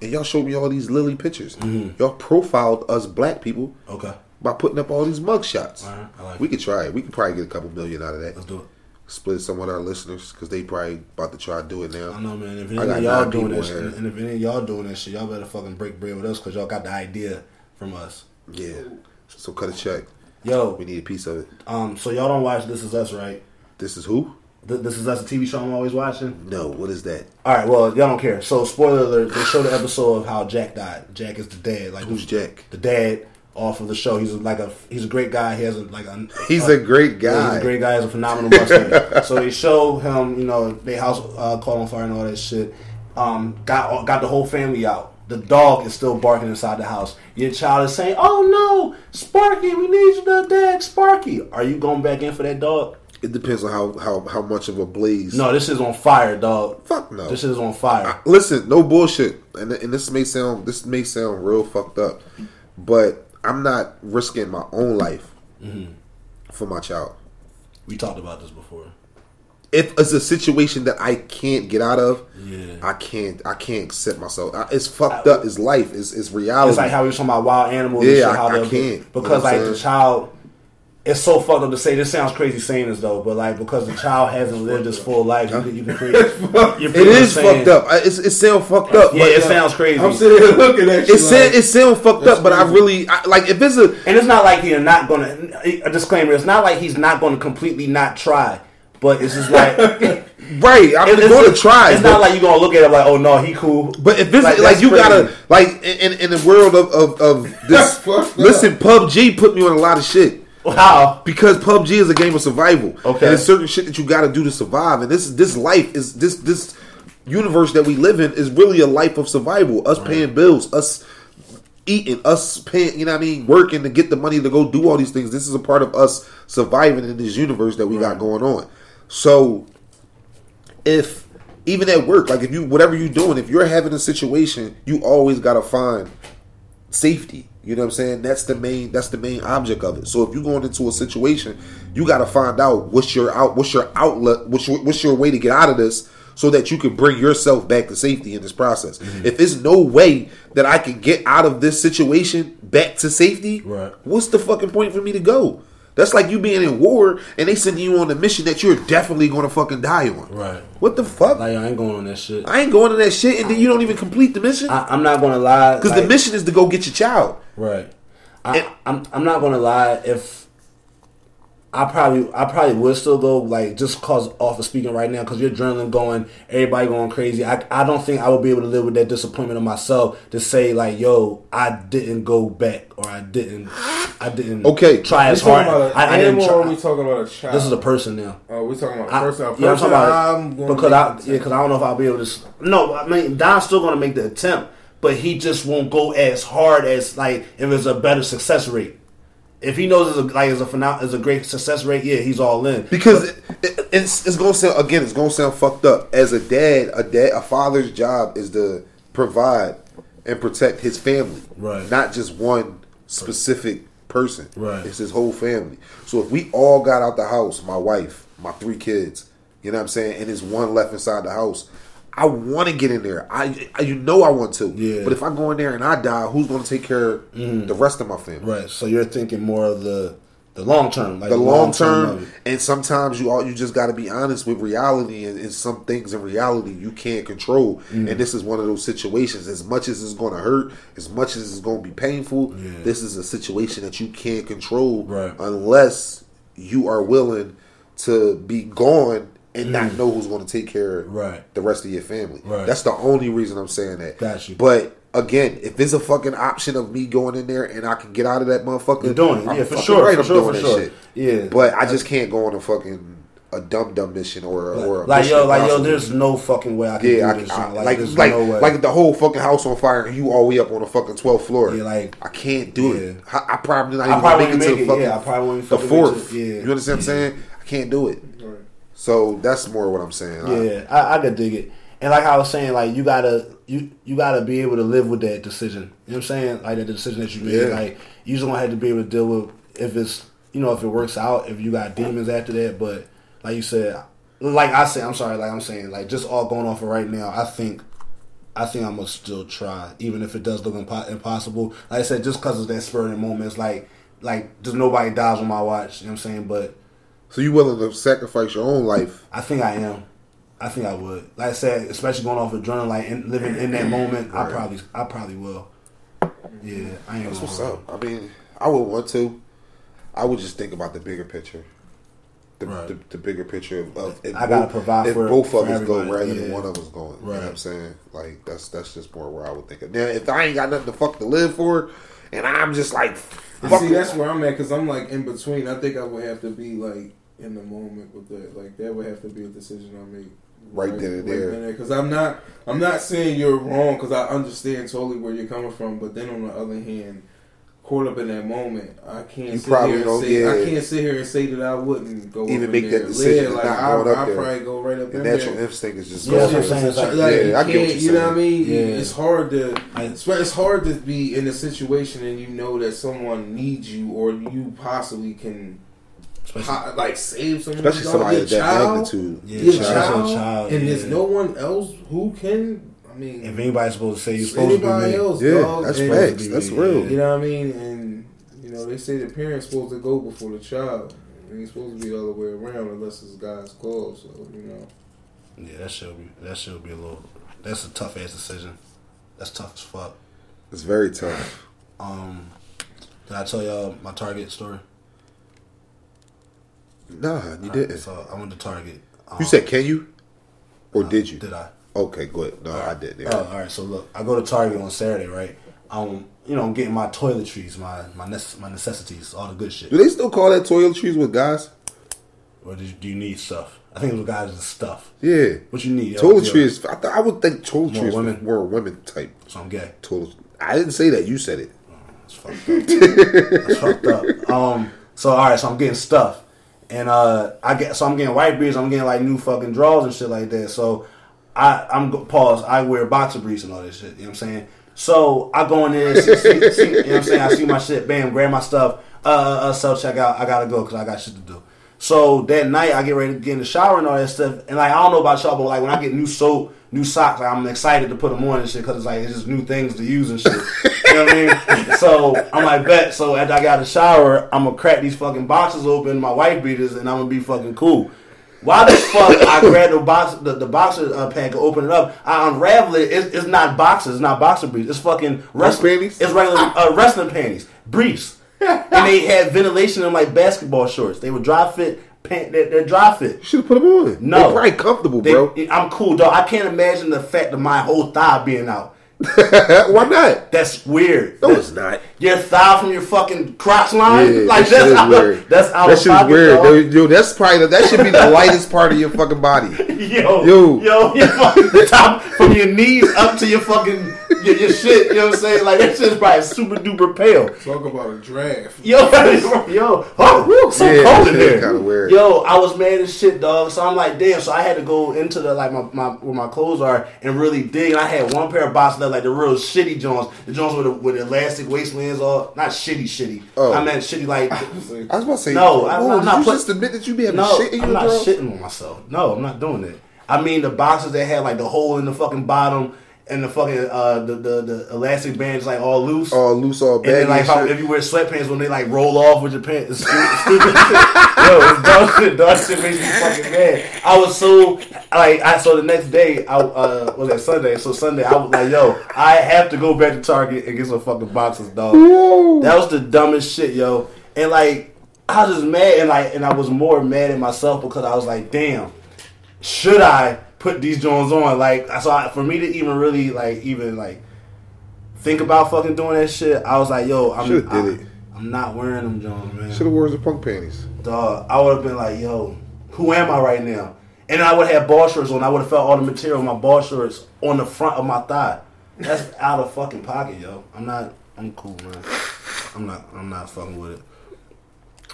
and y'all showed me all these lily pictures. Mm-hmm. Y'all profiled us black people Okay, by putting up all these mug shots. Like we could try it. We could probably get a couple million out of that. let's do it. Split some with our listeners because they probably about to try to do it now. I know, man. If any of y'all doing people that, shit, here. and if any of y'all doing that shit, y'all better fucking break bread with us because y'all got the idea from us. Yeah. So cut a check. Yo, We need a piece of it. um, so y'all don't watch This Is Us, right? This is who? Th- This Is Us, a TV show I'm always watching. No. What is that? All right, well, y'all don't care. So, spoiler alert: they show the episode of how Jack died. Jack is the dad. Like Who's Jack? The dad off of the show. He's like a he's a great guy. He has a, like a He's a great yeah, guy. he's a great guy. He's a phenomenal wrestler. [LAUGHS] so they show him, you know, they house uh, caught on fire and all that shit. Um, got got the whole family out. The dog is still barking inside the house. Your child is saying, "Oh no, Sparky, we need you to dad, Sparky." Are you going back in for that dog? It depends on how, how, how much of a blaze. No, this is on fire, dog. Fuck no. This is on fire. Listen, no bullshit. And, and this may sound this may sound real fucked up, but I'm not risking my own life Mm-hmm. for my child. We talked about this before. If it's a situation that I can't get out of, Yeah. I can't. I can't accept myself. I- It's fucked up. It's life. It's, it's reality. It's like how we was talking about wild animals. Yeah, and shit, I- how I can't. You know because like the child. It's so fucked up to say. This sounds crazy saying this though, but like because the child hasn't lived his full life, you can, you can create. you're it pretty saying- fucked up. I- It's, it sounds fucked up. Yeah, but, it sounds crazy. I'm sitting here looking at you. It like, it sound fucked up, but I really I, like if it's a And it's not like he's not gonna. A disclaimer: It's not like he's not gonna completely not try, but it's just like [LAUGHS] right. I'm It- going to try. It's but- not like you're gonna look at it like, oh no, he cool. But if this Like, like, you crazy. gotta like in, in in the world of of, of this. listen, PUBG put me on a lot of shit How? because PUBG is a game of survival. Okay. and there's certain shit that you got to do to survive. And this this life is this this universe that we live in is really a life of survival. Us paying bills, us eating, us paying. You know what I mean? Working to get the money to go do all these things. This is a part of us surviving in this universe that we got going on. So if even at work, like if you whatever you're doing, if you're having a situation, you always gotta find safety. You know what I'm saying? That's the main that's the main object of it. So if you're going into a situation, you gotta find out what's your out what's your outlet, what's your, what's your way to get out of this so that you can bring yourself back to safety in this process. Mm-hmm. If there's no way that I can get out of this situation back to safety, Right. what's the fucking point for me to go? That's like you being in war and they sending you on a mission that you're definitely going to fucking die on. Right. What the fuck? Like I ain't going on that shit. I ain't going to that shit, and then you don't even complete the mission I, I'm not gonna lie. because like- the mission is to go get your child. Right. I, I'm I'm not gonna lie. If I probably I probably would still go like just cause off of speaking right now because your adrenaline going, everybody going crazy. I I don't think I would be able to live with that disappointment of myself to say like, yo, I didn't go back or I didn't I didn't Okay. try We as hard. about an I, I didn't animal or try. we talking about a child? This is a person now. Oh, we talking about a I, person. A yeah, I'm talking about I'm gonna because make I yeah, because I don't know if I'll be able to. No, I mean Don's still going to make the attempt, but he just won't go as hard as like if it's a better success rate. If he knows it's a, like it's a phenom- it's a great success rate, yeah, he's all in. Because it, it, it's it's gonna sound again, it's gonna sound fucked up. As a dad, a dad, a father's job is to provide and protect his family, Right. Not just one specific person, Right. It's his whole family. So if we all got out the house, my wife, my three kids, you know what I'm saying, and there's one left inside the house. I want to get in there. I, I, you know, I want to. Yeah. But if I go in there and I die, who's going to take care of the rest of my family? right, so you're thinking more of the the long term, like the long term, and sometimes you all you just got to be honest with reality and, and some things in reality you can't control Mm. and this is one of those situations as much as it's going to hurt as much as it's going to be painful Yeah. this is a situation that you can't control Right. unless you are willing to be gone and not know who's going to take care of Mm. Right. the rest of your family Right. that's the only reason i'm saying that Got you. but Again, if there's a fucking option of me going in there and I can get out of that motherfucker, You're doing it, I'm yeah, for sure, right, for I'm sure, doing for that sure. shit. Yeah. But I just can't go on a fucking a dumb dumb mission or or a like yo, like yo, there's no fucking way I can yeah, do I, this. I, shit. like Like, like no like the whole fucking house on fire and you all the way up on the fucking 12th floor. Yeah, like- I can't do it. I, I probably not I even probably make it to the fucking yeah, I probably the fourth. yeah. You understand what I'm saying? I can't do it. So that's more what I'm saying. Yeah, I, I could dig it. And like I was saying, like you gotta you you gotta be able to live with that decision. You know what I'm saying? Like the decision that you made. Yeah. Like you just gonna have to be able to deal with if it's you know if it works out. If you got demons after that, but like you said, like I said, I'm sorry. Like I'm saying, like just all going off of right now. I think. I think I'm gonna still try, even if it does look impo- impossible. Like I said, just because of that spur in the moment, it's like, like just nobody dies on my watch. You know what I'm saying? But So you willing to sacrifice your own life? I think I am. I think I would. Like I said, especially going off adrenaline, like in, living in that moment, I probably, I probably will. Yeah, I ain't. That's what's up. I mean, I would want to. I would just think about the bigger picture. The, Right. the, the bigger picture of, of if I gotta provide if for- both for of us go everybody, rather than one of us going. You know what I'm saying? Like that's that's just more where I would think of. Now if I ain't got nothing to fuck to live for, and I'm just like, fuck see, it. that's where I'm at because I'm like in between. I think I would have to be like in the moment with that. Like that would have to be a decision I make Right then and there. Because I'm not, I'm not saying you're wrong because I understand totally where you're coming from. But then on the other hand, caught up in that moment, I can't You sit probably here and don't- say yeah. I can't sit here and say that I wouldn't go Even up make in that there. decision Yeah, of like not I, going up I there. probably go right up the in natural there. instinct is just Yeah, that's go what I'm saying. Like- Like, Yeah, you I get what can't- you're You know what I mean? Yeah. It's hard to. It's, it's hard to be in a situation and you know that someone needs you or you possibly can Especially, po- like save someone. Especially somebody your of that child, magnitude. yeah, Your child, child, child, and yeah. there's no one else who can. I mean, If anybody's supposed to say you're supposed anybody to be me, else, Yeah, dog, that's facts. That's Yeah. real. You know what I mean? And you know they say the parent's supposed to go before the child. And he's supposed to be all the way around unless it's God's call. So you know. yeah, that should be that should be a little. That's a tough ass decision. That's tough as fuck. It's very tough. Um, did I tell y'all my Target story? Nah, you didn't. So I went to Target. Um, You said, can you? Or did you? Did I? Okay, good. No, I didn't. Oh, all right. So look, I go to Target on Saturday, right? I'm, you know, I'm getting my toiletries, my my nece- my necessities, all the good shit. Do they still call that toiletries with guys? Or do you, do you need stuff? I think it was guys and stuff. Yeah. What you need? Toiletries. I, th- I would think toiletries More were women? more women type. So I'm gay. Toilet. I didn't say that. You said it. That's fucked up. That's fucked up. [LAUGHS] Um. So all right. So I'm getting stuff, and uh, I get so I'm getting white briefs. I'm getting like new fucking drawers and shit like that. So I I'm pause. I wear boxer briefs and all this shit. You know what I'm saying? So I go in there. See, see, see, you know what I'm saying? I see my shit. Bam. Grab my stuff. Uh, uh, uh self checkout. I gotta go because I got shit to do. So that night I get ready to get in the shower and all that stuff. And like I don't know about y'all, but like when I get new soap, new socks, like, I'm excited to put them on and shit because it's like it's just new things to use and shit. you know what I mean? [LAUGHS] So I'm like, bet. So after I got a shower, I'm gonna crack these fucking boxes open, my white beaters, and I'm gonna be fucking cool. Why the fuck I grab the box, the, the boxer uh, pack, and open it up? I unravel it. It's, it's not boxes, it's not boxer briefs. It's fucking wrestling panties? It's regular uh, wrestling panties, briefs, [LAUGHS] and they had ventilation in like basketball shorts. They were dry fit. Pant, they're, they're dry fit. You should have put them on. No. They're probably comfortable, They- bro. I'm cool, dog. I can't imagine the fact of my whole thigh being out. [LAUGHS] Why not? That's weird. No, That's- it's not. Your thigh from your fucking crotch line, Yeah, like that that's is out, weird. that's out that of shit's pocket, weird. dog. Yo, yo, that's probably the, that should be the [LAUGHS] lightest part of your fucking body. Yo, Yo. yo, the [LAUGHS] top from your knees up to your fucking your, your shit. You know what I'm saying? Like that shit's probably super duper pale. Talk about a draft. Yo, yo, oh, woo, so Yeah, cold in there. kinda weird. Yo, I was mad as shit, dog. So I'm like, damn. So I had to go into the like my, my where my clothes are and really dig. And I had one pair of boxes that like the real shitty Jones, the Jones with the, with elastic waistbands, all not shitty, shitty. Oh. I meant shitty like. I was about to say, No, I'm- I'm did not you put- just admit that you be having No, shit in I'm not drawers? shitting on myself. No, I'm not doing it. I mean the boxes that had like the hole in the fucking bottom and the fucking uh the the, the elastic bands like all loose. All loose, all And then, like, how, if you wear sweatpants when they like roll off with your pants, it's stupid. [LAUGHS] Yo, it's dumb shit. Dumb shit makes me fucking mad. I was so like, I so the next day, I uh was that Sunday. So Sunday, I was like, yo, I have to go back to Target and get some fucking boxes, dog. Whoa. That was the dumbest shit, yo. And like, I was just mad, and like, and I was more mad at myself because I was like, damn, should I put these Jones on? Like, so I, for me to even really like even like think about fucking doing that shit, I was like, yo, I'm Shoulda did I, it. I'm not wearing them Jones, man. Should have worn the punk panties. Dog, I would have been like, yo, who am I right now? And I would have ball shorts on. I would have felt all the material of my ball shorts on the front of my thigh. That's [LAUGHS] out of fucking pocket, yo. I'm not. I'm cool, man. I'm not. I'm not fucking with it.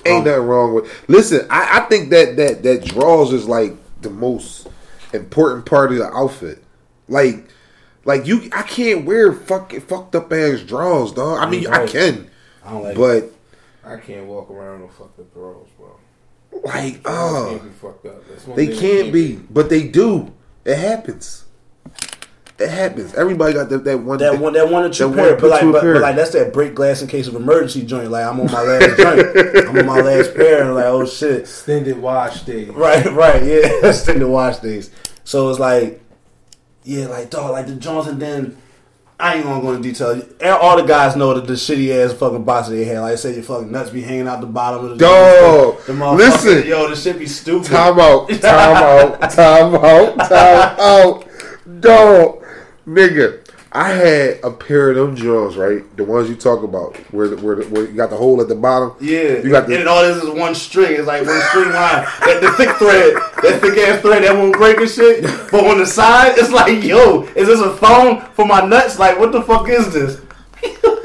Ain't Um, nothing wrong with. Listen, I, I think that that that draws is like the most important part of the outfit. Like, like you, I can't wear fucking fucked up ass draws, dog. I mean, I can, I don't like. it. but I can't walk around with fucked up drawers, bro. like, Drawers oh, can't uh, be fucked up. That's one they can't be, but they do. It happens. It happens. Everybody got that that one. That one, that one or two That pair, one but like, two but, pair. but like that's that break glass in case of emergency joint. Like I'm on my last joint, I'm on my last [LAUGHS] pair, and like oh shit, Extended wash days. Right, right, yeah. That's the watch days. So it's like, yeah, like dog, like the Jones, and then I ain't gonna go into detail. All the guys know that the shitty ass fucking boxer they had. Like I said, your fucking nuts be hanging out the bottom of the Dog, The listen. yo, this shit be stupid. Time out. Time [LAUGHS] out. Time out. Time [LAUGHS] out. Dog. Nigga. I had a pair of them drawers, right? The ones you talk about, where the, where, the, where you got the hole at the bottom. Yeah, You got the- and all this is one string. It's like one string line. That the thick thread, that thick ass thread that won't break and shit. But on the side, it's like, yo, is this a phone for my nuts? Like, what the fuck is this? [LAUGHS]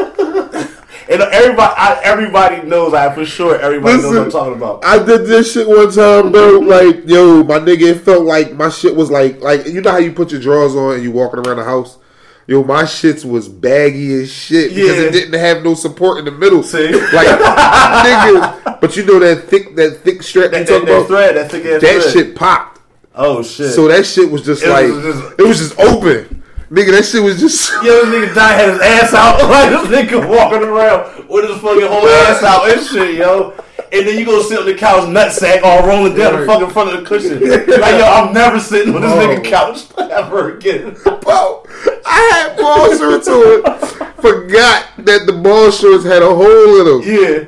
and everybody, I, everybody knows. I for sure everybody knows what I'm talking about. I did this shit one time, bro. Like, yo, my nigga, it felt like my shit was like, like you know how you put your drawers on and you walking around the house. Yo, my shits was baggy as shit because Yeah. it didn't have no support in the middle. See? like [LAUGHS] nigga, but you know that thick, that thick strap That, you talking that about. thread, that thick ass that thread. shit popped. Oh shit. So that shit was just It like was just- it was just open, nigga. That shit was just. [LAUGHS] Yo, this nigga Don had his ass out. [LAUGHS] Like, this nigga walking around with his fucking whole ass out and shit, yo. And then you go sit on the couch, nutsack, all rolling down the fucking front of the cushion. Like, yo, I'm never sitting on this nigga couch [LAUGHS] ever again. Bro, I had ball shorts on. Forgot that the ball shorts had a hole in them. Yeah.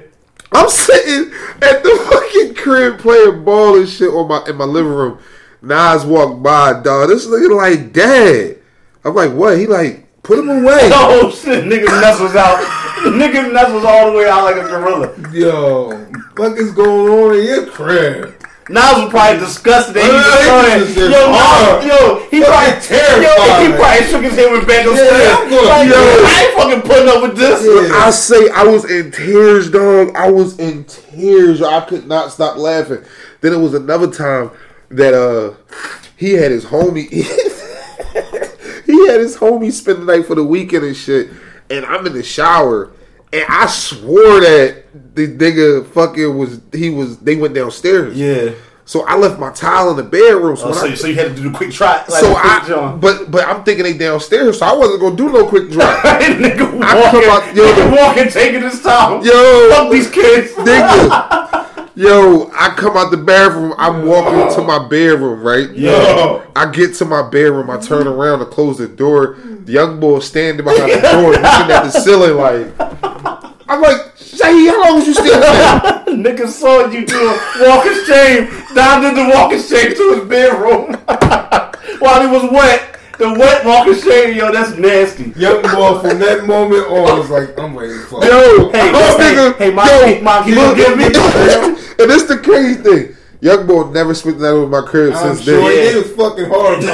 I'm sitting at the fucking crib playing ball and shit on my in my living room. Nas walked by, dog. This nigga like, dad. I'm like, what? He like, put him away. [LAUGHS] Oh shit, nigga Ness was out. nigga Ness was all the way out like a gorilla. Yo, fuck is going on in your crib? Nas was probably disgusted he Uh, was he just Yo, Nas, yo, he probably terrified, Yo, he probably shook his head with Yeah, Stare. I'm going- Like, yo. I ain't fucking putting up with this. Yeah. I say I was in tears, dog. I was in tears. I could not stop laughing. Then it was another time that uh he had his homie [LAUGHS] he had his homie spend the night for the weekend and shit. And I'm in the shower and I swore that the nigga fucking was he was they went downstairs. Yeah. So I left my towel in the bedroom. So Oh, so, I, you- so you had to do the quick try. Like so quick I John. but but I'm thinking they downstairs, so I wasn't gonna do no quick [LAUGHS] drop. nigga walking, I come out- yo, nigga walking, taking his time. Yo. fuck these kids. nigga. [LAUGHS] Yo, I come out the bathroom. I'm walking to my bedroom, right? Yo. I get to my bedroom. I turn around to close the door. The young boy standing behind the door, looking at the ceiling, like. I'm like, Shay, how long was you standing there? [LAUGHS] Nigga saw you do a walk of shame down to the walk of shame to his bedroom [LAUGHS] while he was wet. The wet walk of shame, yo, that's nasty. Young boy from that moment on was like, I'm ready for it. Yo, Hey, this hey, nigga, hey, Mom, yo, hey, Mom, you look, give me- and this the crazy thing. Young boy never spent that night with my crib I'm since sure then. it was fucking hard. bro.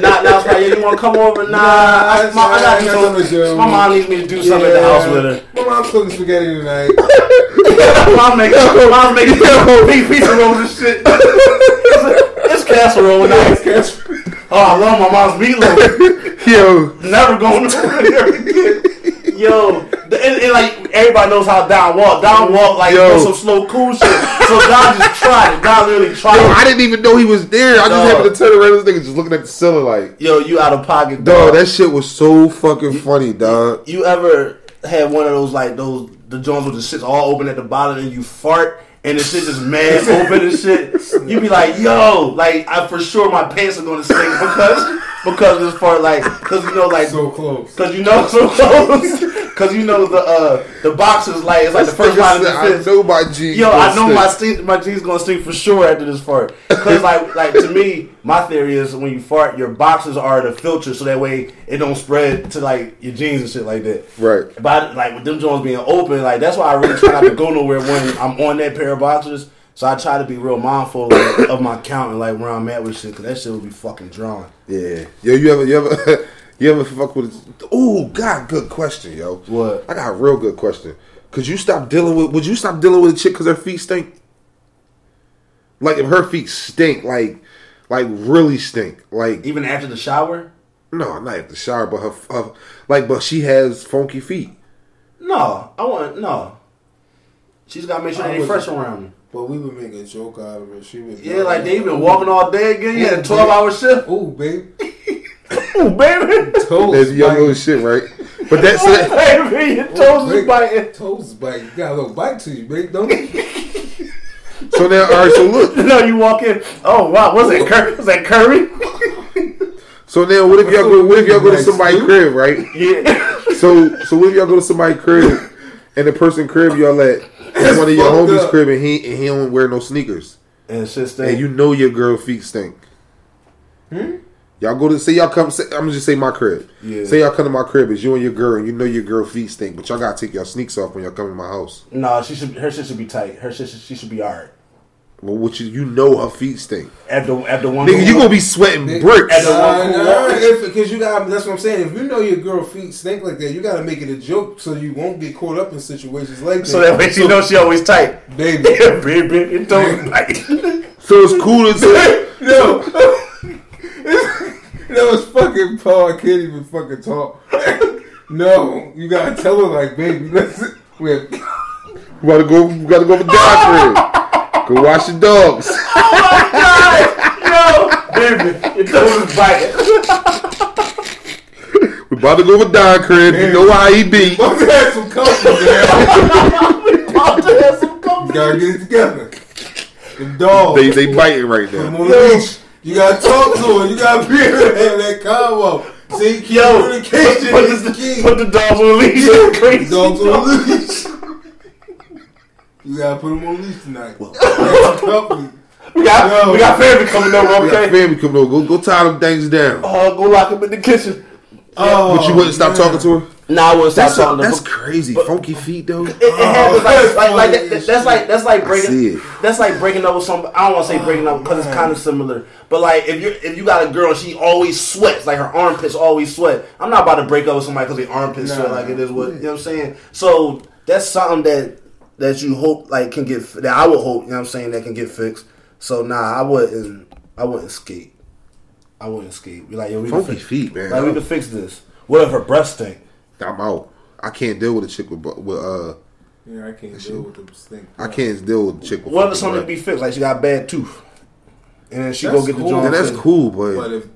Nah, nah, nah, nah, you want to come over? Nah, I, my, I got I to got do nothing to do. My mom needs me to do something at the house with her. My mom's cooking spaghetti tonight. [LAUGHS] Mom making, mom making big pizza rolls and shit. [LAUGHS] It's, it's casserole. Oh, I love my mom's meatloaf. [LAUGHS] Yo, Never going to again. Yo, the, and, and like everybody knows how Don walk. Don walk like Yo. some slow cool shit. So Don just tried it. Don literally tried yo, it. I didn't even know he was there. I just Dog. happened to turn around. This nigga just looking at the ceiling like. Yo, you out of pocket, Dog, dog. that shit was so fucking funny, dog. you ever had one of those like those the joints with the shit's all open at the bottom and you fart and the shit just mad open and shit? You be like, yo, like I for sure my pants are gonna stink because because of this part, like because you know like So close. Cause you know so close. Cause you know the uh the box is like it's like the first line of I defense. know my G. Yo, I know my stink, my jeans gonna stink for sure after this fart. Cause like [LAUGHS] like to me, my theory is when you fart, your boxes are the filter, so that way it don't spread to like your jeans and shit like that. Right. But like with them joints being open, like that's why I really try not to go nowhere when I'm on that pair of boxers. So I try to be real mindful like, of my count and like where I'm at with shit, cause that shit would be fucking drawn. Yeah. Yo, you ever, you ever, [LAUGHS] you ever fuck with? Oh God, good question, yo. What? I got a real good question. Could you stop dealing with? Would you stop dealing with a chick because her feet stink? Like if her feet stink, like, like really stink, like Even after the shower? no, not after the shower, but her, her like, but she has funky feet. No, I want no. She's got to make sure I they ain't wouldn't- fresh around me. But we would make a joke out of it. She was Yeah, like they been walking all day again. You had a twelve hour shift. Ooh, baby. Ooh, baby. Toes That's young little biting. shit, right? But that's Ooh, it. baby, your toes is biting. Toes bite. You got a little bite to you, baby, don't you? [LAUGHS] So now, all right. So look. [LAUGHS] No, you walk in. Oh wow, was that Cur- was that Curry? So now, what if y'all go? What if y'all go to Like somebody's crib, right? Yeah. So, so what if y'all go to somebody's crib, and the person crib y'all at is one of your homies' up. crib, and he and he don't wear no sneakers, And shit and stink. you know your girl feet stink. Hmm? Y'all go to say y'all come. Say, I'm gonna just say my crib. Yeah. Say y'all come to my crib. It's you and your girl, and you know your girl feet stink, but y'all gotta take your sneaks off when y'all come to my house. no, she should. Her shit should be tight. Her shit. Should, she should be alright. Well, what you you know her feet stink, After after one. nigga. You gonna be sweating bricks. At the Nah, one cool nah, if because you got that's what I'm saying. If you know your girl feet stink like that, you got to make it a joke so you won't get caught up in situations like that. So that way she knows she always tight. baby. [LAUGHS] Yeah, baby, it don't [LAUGHS] bite. So it's cool to [LAUGHS] say. no, that was fucking Paul. I can't even fucking talk. [LAUGHS] no, you gotta tell her like, baby, listen, we have, We gotta go. We gotta go for dog crib. Go wash your dogs. Oh my god, no, baby, it don't bite. We about to go for Don crib. You know how he be. about to have some company, man. About to have some You company. gotta get it together. The dog. They they biting right Put him now. on the leash. You gotta talk to him. You gotta be able to have that combo. See, Yo, communication put, is the, key. put the dogs on leash. That's crazy. Dogs on the leash. You gotta put him on leash tonight. We got Yo. we got family coming over. We got Okay. family coming over. Go, go tie them things down. Oh, go lock them in the kitchen. Oh, but you oh, wouldn't stop talking to her. Nah, I wouldn't stop That's talking to her. that's crazy. Funky feet though. It, it happens oh, like, like, like that, that's like that's like breaking that's like breaking up with some. I don't want to say breaking up because it's oh, kind of similar. But like if you if you got a girl and she always sweats, like her armpits always sweat. I'm not about to break up with somebody because their armpits Nah. sweat. Like it is what you know what I'm saying. So that's something that that you hope like can get that I would hope you know what I'm saying that can get fixed. So nah, I wouldn't I wouldn't skate. I wouldn't skate. Be like yo, we can Funky fix, feet, man. like we can fix this. What if her breast stink? I'm out. I can't deal with a chick with, bu- with uh. Yeah, I can't deal with the stink. I can't deal with a chick with. What if something breath. be fixed? Like she got a bad tooth, and then she That's go get the cool. joint. And that's fixed. cool, but, But if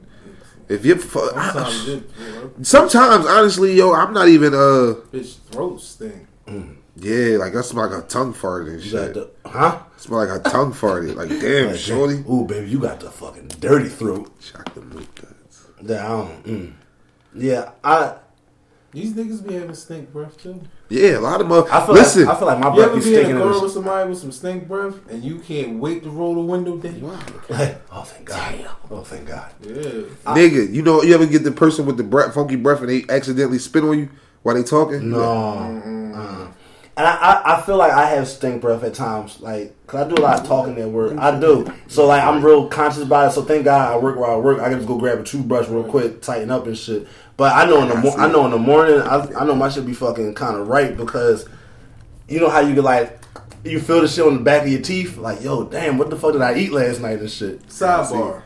if you're fu- sometimes it, you know, sometimes honestly, yo, I'm not even uh. bitch throat stink. Yeah, like I smell like a tongue farted and You got shit. the huh? smell like a tongue farted. Like [LAUGHS] damn, Like, shorty. Ooh, baby, you got the fucking dirty throat. Shock the mood guts. That I don't. Mm. Yeah, I. These niggas be having stink breath too. Yeah, a lot of mother. I feel Listen, like I feel like my You breath ever be be in a in car with somebody with some stink breath and you can't wait to roll the window down? Like, [LAUGHS] oh thank God! Oh thank God! Yeah. nigga, you know you ever get the person with the breath, funky breath and they accidentally spit on you while they talking? No. Uh. And I, I, I feel like I have stink breath at times, like, cause I do a lot of talking at work. I do, so like I'm real conscious about it. So thank God I work where I work. I can just go grab a toothbrush real quick, tighten up and shit. But I know in the mo- I know in the morning, I, I know my shit be fucking kind of right because you know how you get like you feel the shit on the back of your teeth, like yo, damn, what the fuck did I eat last night and shit. Sidebar.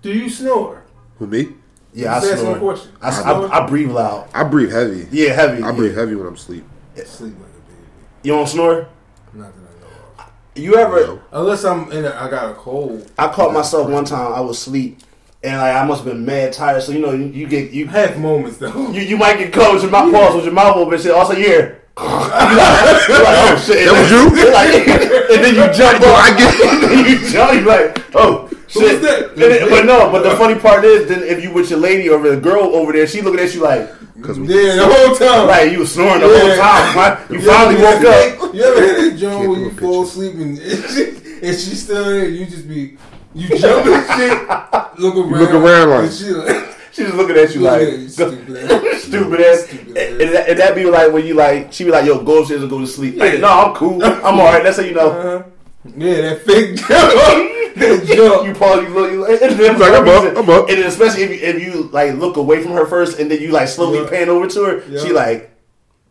Do you snore? With me? Yeah, I Just ask my snore. I, Snore? I, I breathe loud. I breathe heavy. Yeah, heavy. I breathe heavy when I'm asleep. Sleep like a baby. You don't snore? Not that I know of. You ever? Yo. Unless I'm in a, I got a cold. I caught myself one time. I was asleep, and like I must have been mad tired. So you know, you, you get you, Have moments though. [LAUGHS] you you might get caught with your mouth pause with your mouth open. and Shit. Also, you hear. [LAUGHS] you like, you're like, oh shit! That was you? [LAUGHS] Like, and then you jump. Yo, up. I get And you jump. You like, oh shit! was that? And then- but no, but the [LAUGHS] funny part is, then if you with your lady or the girl over there, she looking at you like, because we Yeah, the whole time. like you was snoring the Yeah. whole time. right? You You finally ever woke hit- up. You ever hit that joint where you fall asleep and, [LAUGHS] and she's still there? You just be you jump and shit, look around, look around like- and she like, [LAUGHS] She just looking at you look like, at you, stupid ass. stupid ass. Stupid And, ass. and that, and that be like when you like, she be like, yo, go upstairs and go to sleep. Like, no, I'm cool. I'm alright. That's how you know. Uh-huh. Yeah, that fake [LAUGHS] jump, that jump. [LAUGHS] you pause, you look, you then Like, I'm up, I'm up. And then especially if you, if you like look away from her first, and then you like slowly Yeah. pan over to her, Yeah. she like,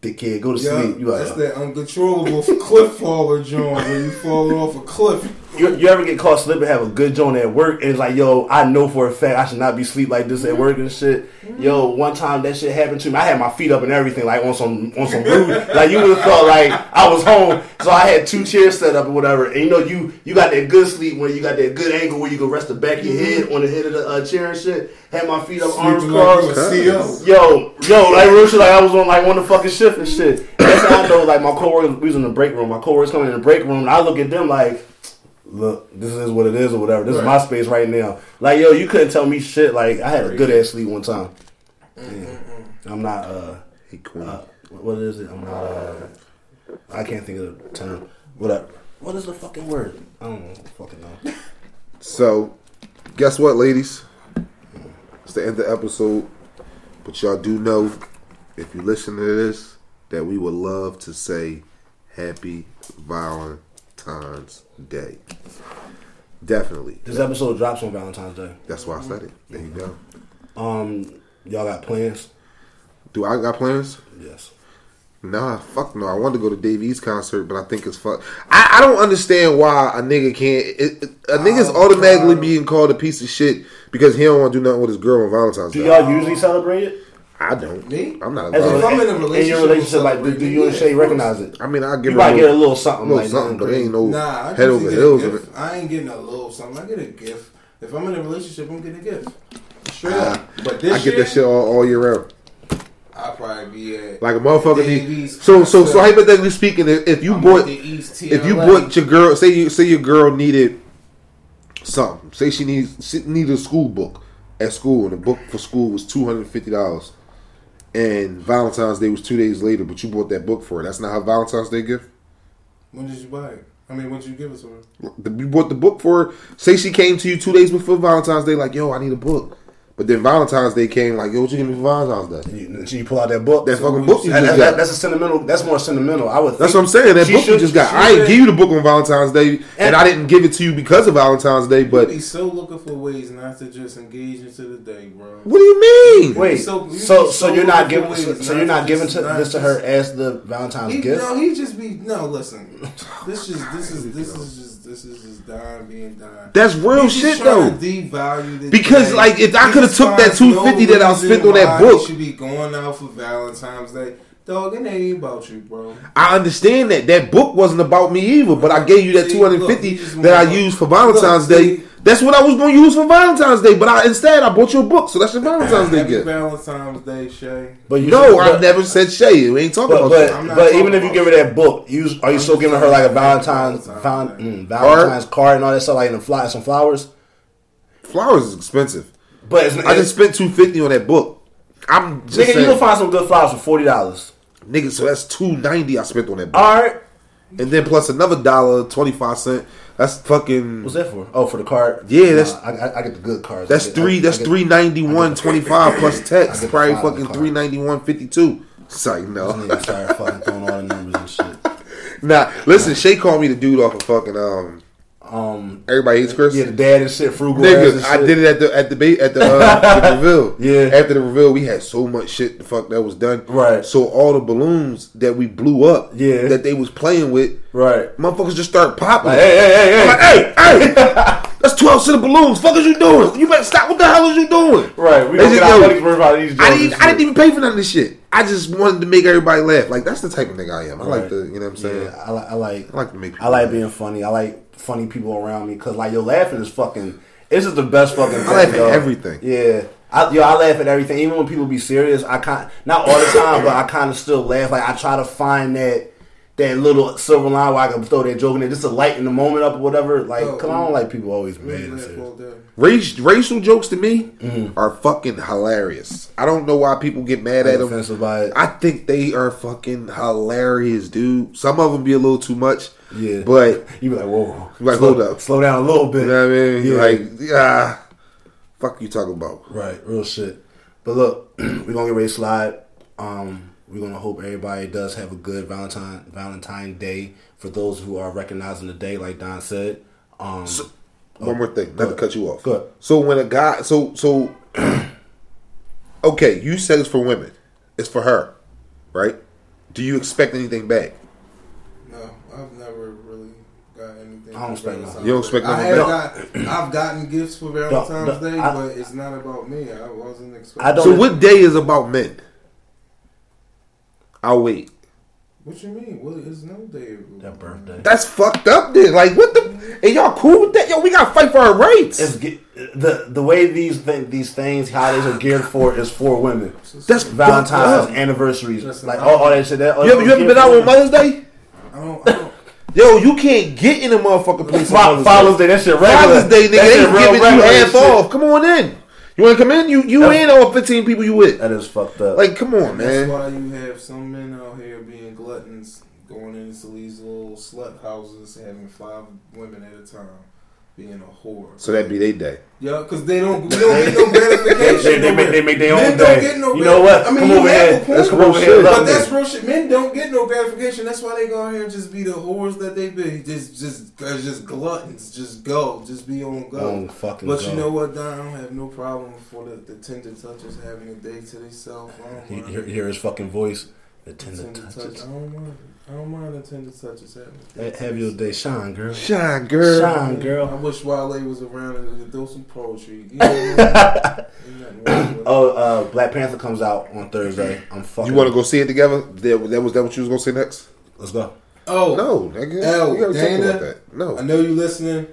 The kid, go to Yeah, sleep. You like, that's that uncontrollable cliff faller joint where you fall off a cliff. You, you ever get caught slipping, have a good joint at work, and it's like, yo, I know for a fact I should not be sleep like this at mm-hmm. work and shit. Mm-hmm. Yo, one time that shit happened to me. I had my feet up and everything, like on some on some rude. like you would have thought like I was home, so I had two chairs set up or whatever. And you know, you you got that good sleep where you got that good angle where you can rest the back of your head mm-hmm. on the head of the uh, chair and shit. Had my feet up, arms Sleeping like you crossed. Yo, yo, like real shit, like I was on like one of the fucking shift and shit. That's how I know, like my coworkers, we was in the break room. My coworkers coming in the break room, and I look at them like, look, this is what it is or whatever. This is my space right now. Like, yo, you couldn't tell me shit. Like, I had a good ass sleep one time. Yeah. I'm not. uh uh, what is it? I'm not. Uh, I can't think of the term. Whatever. What is the fucking word? I don't know. Fucking know. [LAUGHS] So, guess what, ladies? It's the end of the episode. But y'all do know, if you listen to this, that we would love to say Happy Valentine's Day. Definitely. This episode drops on Valentine's Day. That's why I said it. There you go. Um, y'all got plans? Do I got plans? Yes. Nah, fuck no. I wanted to go to Dave East concert, but I think it's fuck. I, I don't understand why a nigga can't. It, it- a nigga's Oh, automatically God. being called a piece of shit because he don't want to do nothing with his girl on Valentine's Do Day. Do y'all usually celebrate it? I don't. Me? I'm not. As If a- I'm in a in relationship, your relationship, like, do, do you and Shay recognize it? I mean, I give You might a get a little, little something, little like something, nothing but ain't no Nah, head over get heels of it. I ain't getting a little something. I get a gift. If I'm in a relationship, I'm getting a gift. Straight Ah, up. But this I get year, that shit all, all year round. I'll probably be at Like a motherfucker. Dave Need, East so so so hypothetically speaking, if, if you I'm bought at the East if you bought your girl, say you say your girl needed something. Say she needs she needed a school book at school, and the book for school was two hundred fifty dollars. And Valentine's Day was two days later, but you bought that book for her. That's not how Valentine's Day gift. when did you buy it? I mean, when did you give it to her? You bought the book for her. Say she came to you two days before Valentine's Day, like, yo, I need a book. But then Valentine's Day came, like, yo, what you give me for Valentine's Day? You, you pull out that book. That So fucking book you that- just that- got. that's a sentimental. That's more sentimental. I would. That's what I'm saying. That She book you just got. I ain't should- give you the book on Valentine's Day, and, And- I didn't give it to you because of Valentine's Day. But Be so looking for ways not to just engage into the day, bro. what do you mean? Wait, So- so you so, be so you're not giving so, so not you're not giving to, not this to her as the Valentine's He, gift. no, he just be no. Listen, this is this is [LAUGHS] this is just this is just dying being dying. That's real He's just shit though. to Devalue the Because, day. like, if I coulda just took that 250 that I reason spent on that book- should be going out for Valentine's Day. Dog, it ain't about you, bro. I understand that that book wasn't about me either, but I gave you that 250 look, you just that I used for Valentine's Look, Day. see- That's what I was going to use for Valentine's Day, but I instead I bought you a book, so that's your Valentine's Day gift. Valentine's Day, Shay. But you No, I never said Shay. We ain't talking But about but, Shay. But even if you give her that book, you are you I'm still giving her like a Valentine's about Valentine's mm, Valentine's card and all that stuff like in the fly some flowers. Flowers is expensive. But it's, I just spent 250 on that book. I'm just nigga, you saying, can find some good flowers for forty dollars. nigga, so that's 290 I spent on that book. All right, And then plus another dollar, 25 cent. That's fucking what's that for? Oh, for the card. Yeah, that's- Nah, I, I, I get the good cards. That's get- three. I- that's three ninety one twenty five [COUGHS] plus tax. Probably fucking three ninety one fifty two. It's like This no. nigga started fucking throwing all the numbers and shit. [LAUGHS] Nah, listen. Shay called me the dude off of fucking um. Um, Everybody hates Chris. yeah, the dad and shit, frugal. Nigga, I did it at the at the ba- at the, uh, the [LAUGHS] reveal. Yeah. After the reveal, we had so much shit. The fuck that was done. Right. So all the balloons that we blew up. Yeah. That they was playing with. Right. Motherfuckers just start popping. Like, hey, hey, hey, hey. I'm like, hey, hey, [LAUGHS] that's twelve cent of balloons. Fuck is you doing? You better stop. What the hell is you doing? Right, we just- get our yo, money's worth out these. I didn't. I didn't even pay for none of this shit. I just wanted to make everybody laugh. Like that's the type of nigga I am. I like Right. to, you know what I'm saying. Yeah, I, li- I like. I like to make. People I like laugh. being funny. I like funny people around me because like yo, laughing is fucking. This is the best fucking. Thing, laugh at everything. Yeah, I, yo, I laugh at everything. Even when people be serious, I kind not all the time, but I kind of still laugh. Like I try to find that that little silver line where I can throw that joke in there just to lighten the moment up or whatever. Like, Oh, cause I don't like people always We mad and laugh serious. all day. Race, racial jokes to me Mm-hmm. are fucking hilarious. I don't know why people get mad at them. by it. I think they are fucking hilarious, dude. Some of them be a little too much. Yeah. But [LAUGHS] You be like, whoa, Like, slow, hold up. slow down a little bit. you know what I mean? Yeah. Like, yeah. Fuck you talking about? Right, real shit. But look, [CLEARS THROAT] we're gonna get ready to slide. Um, we're gonna hope everybody does have a good Valentine Valentine Day for those who are recognizing the day, like Don said. Um, One more thing, not to cut you off. Good. So when a guy, so so, [CLEARS THROAT] okay, you said it's for women. It's for her, right? Do you expect anything back? No, I've never really got anything. I don't expect Valentine's nothing. You don't Day. expect I nothing have got, I've gotten gifts for Valentine's the- Day, I- but it's not about me. I wasn't expecting. I don't- So what day is about men? I'll wait. What you mean? What is no day? that birthday. That's fucked up. Then, like, what the? And y'all cool with that? Yo, we gotta fight for our rights. It's the the way these th- these things holidays are geared for is for women. That's Valentine's fucked up. anniversaries, like I- all, all that shit. That, You ever, you ever been out on Mother's Day? I don't. I don't Yo, you can't get in a motherfucking place. on Fa- Mother's Father's Day, that shit regular. Father's Day, nigga, That they shit giving you regular half off. Come on in. You want to come in? You you That's- in all fifteen people you with? That is fucked up. Like, come on, man. That's why you have some men out here being gluttons, going into these little slut houses, having five women at a time, being a whore. So that'd be their day. Yeah, because they don't, we don't get no gratification. [LAUGHS] They- they make- they make their Men own don't day. get no You know what? I mean, Come you over have here. a point. Let's come real over shit. here. But Look, that's nigga. real shit. Men don't get no gratification. That's why they go out here and just be the whores that they be. Just, just, uh, just gluttons. Just go. Just be on go. On fucking but go. you know what, Don? I don't have no problem for the, the tender touches having a day to themselves. I don't He- mind. hear, hear his fucking voice. The tender Tender touch. touches. I don't mind. I don't mind the tender touches having. a day Ha- Have your day shine, girl. Shine, girl. Shine, girl. I wish Wale was around and throw some poetry. You [LAUGHS] know, ain't nothing wrong with it. Oh, uh, Black Panther comes out on Thursday. I'm fucking. You want to go see it together? That, that was that what you was gonna say next? Let's go. Oh, No, nigga. L, we gotta talk Dana, about that. No. I know you listening.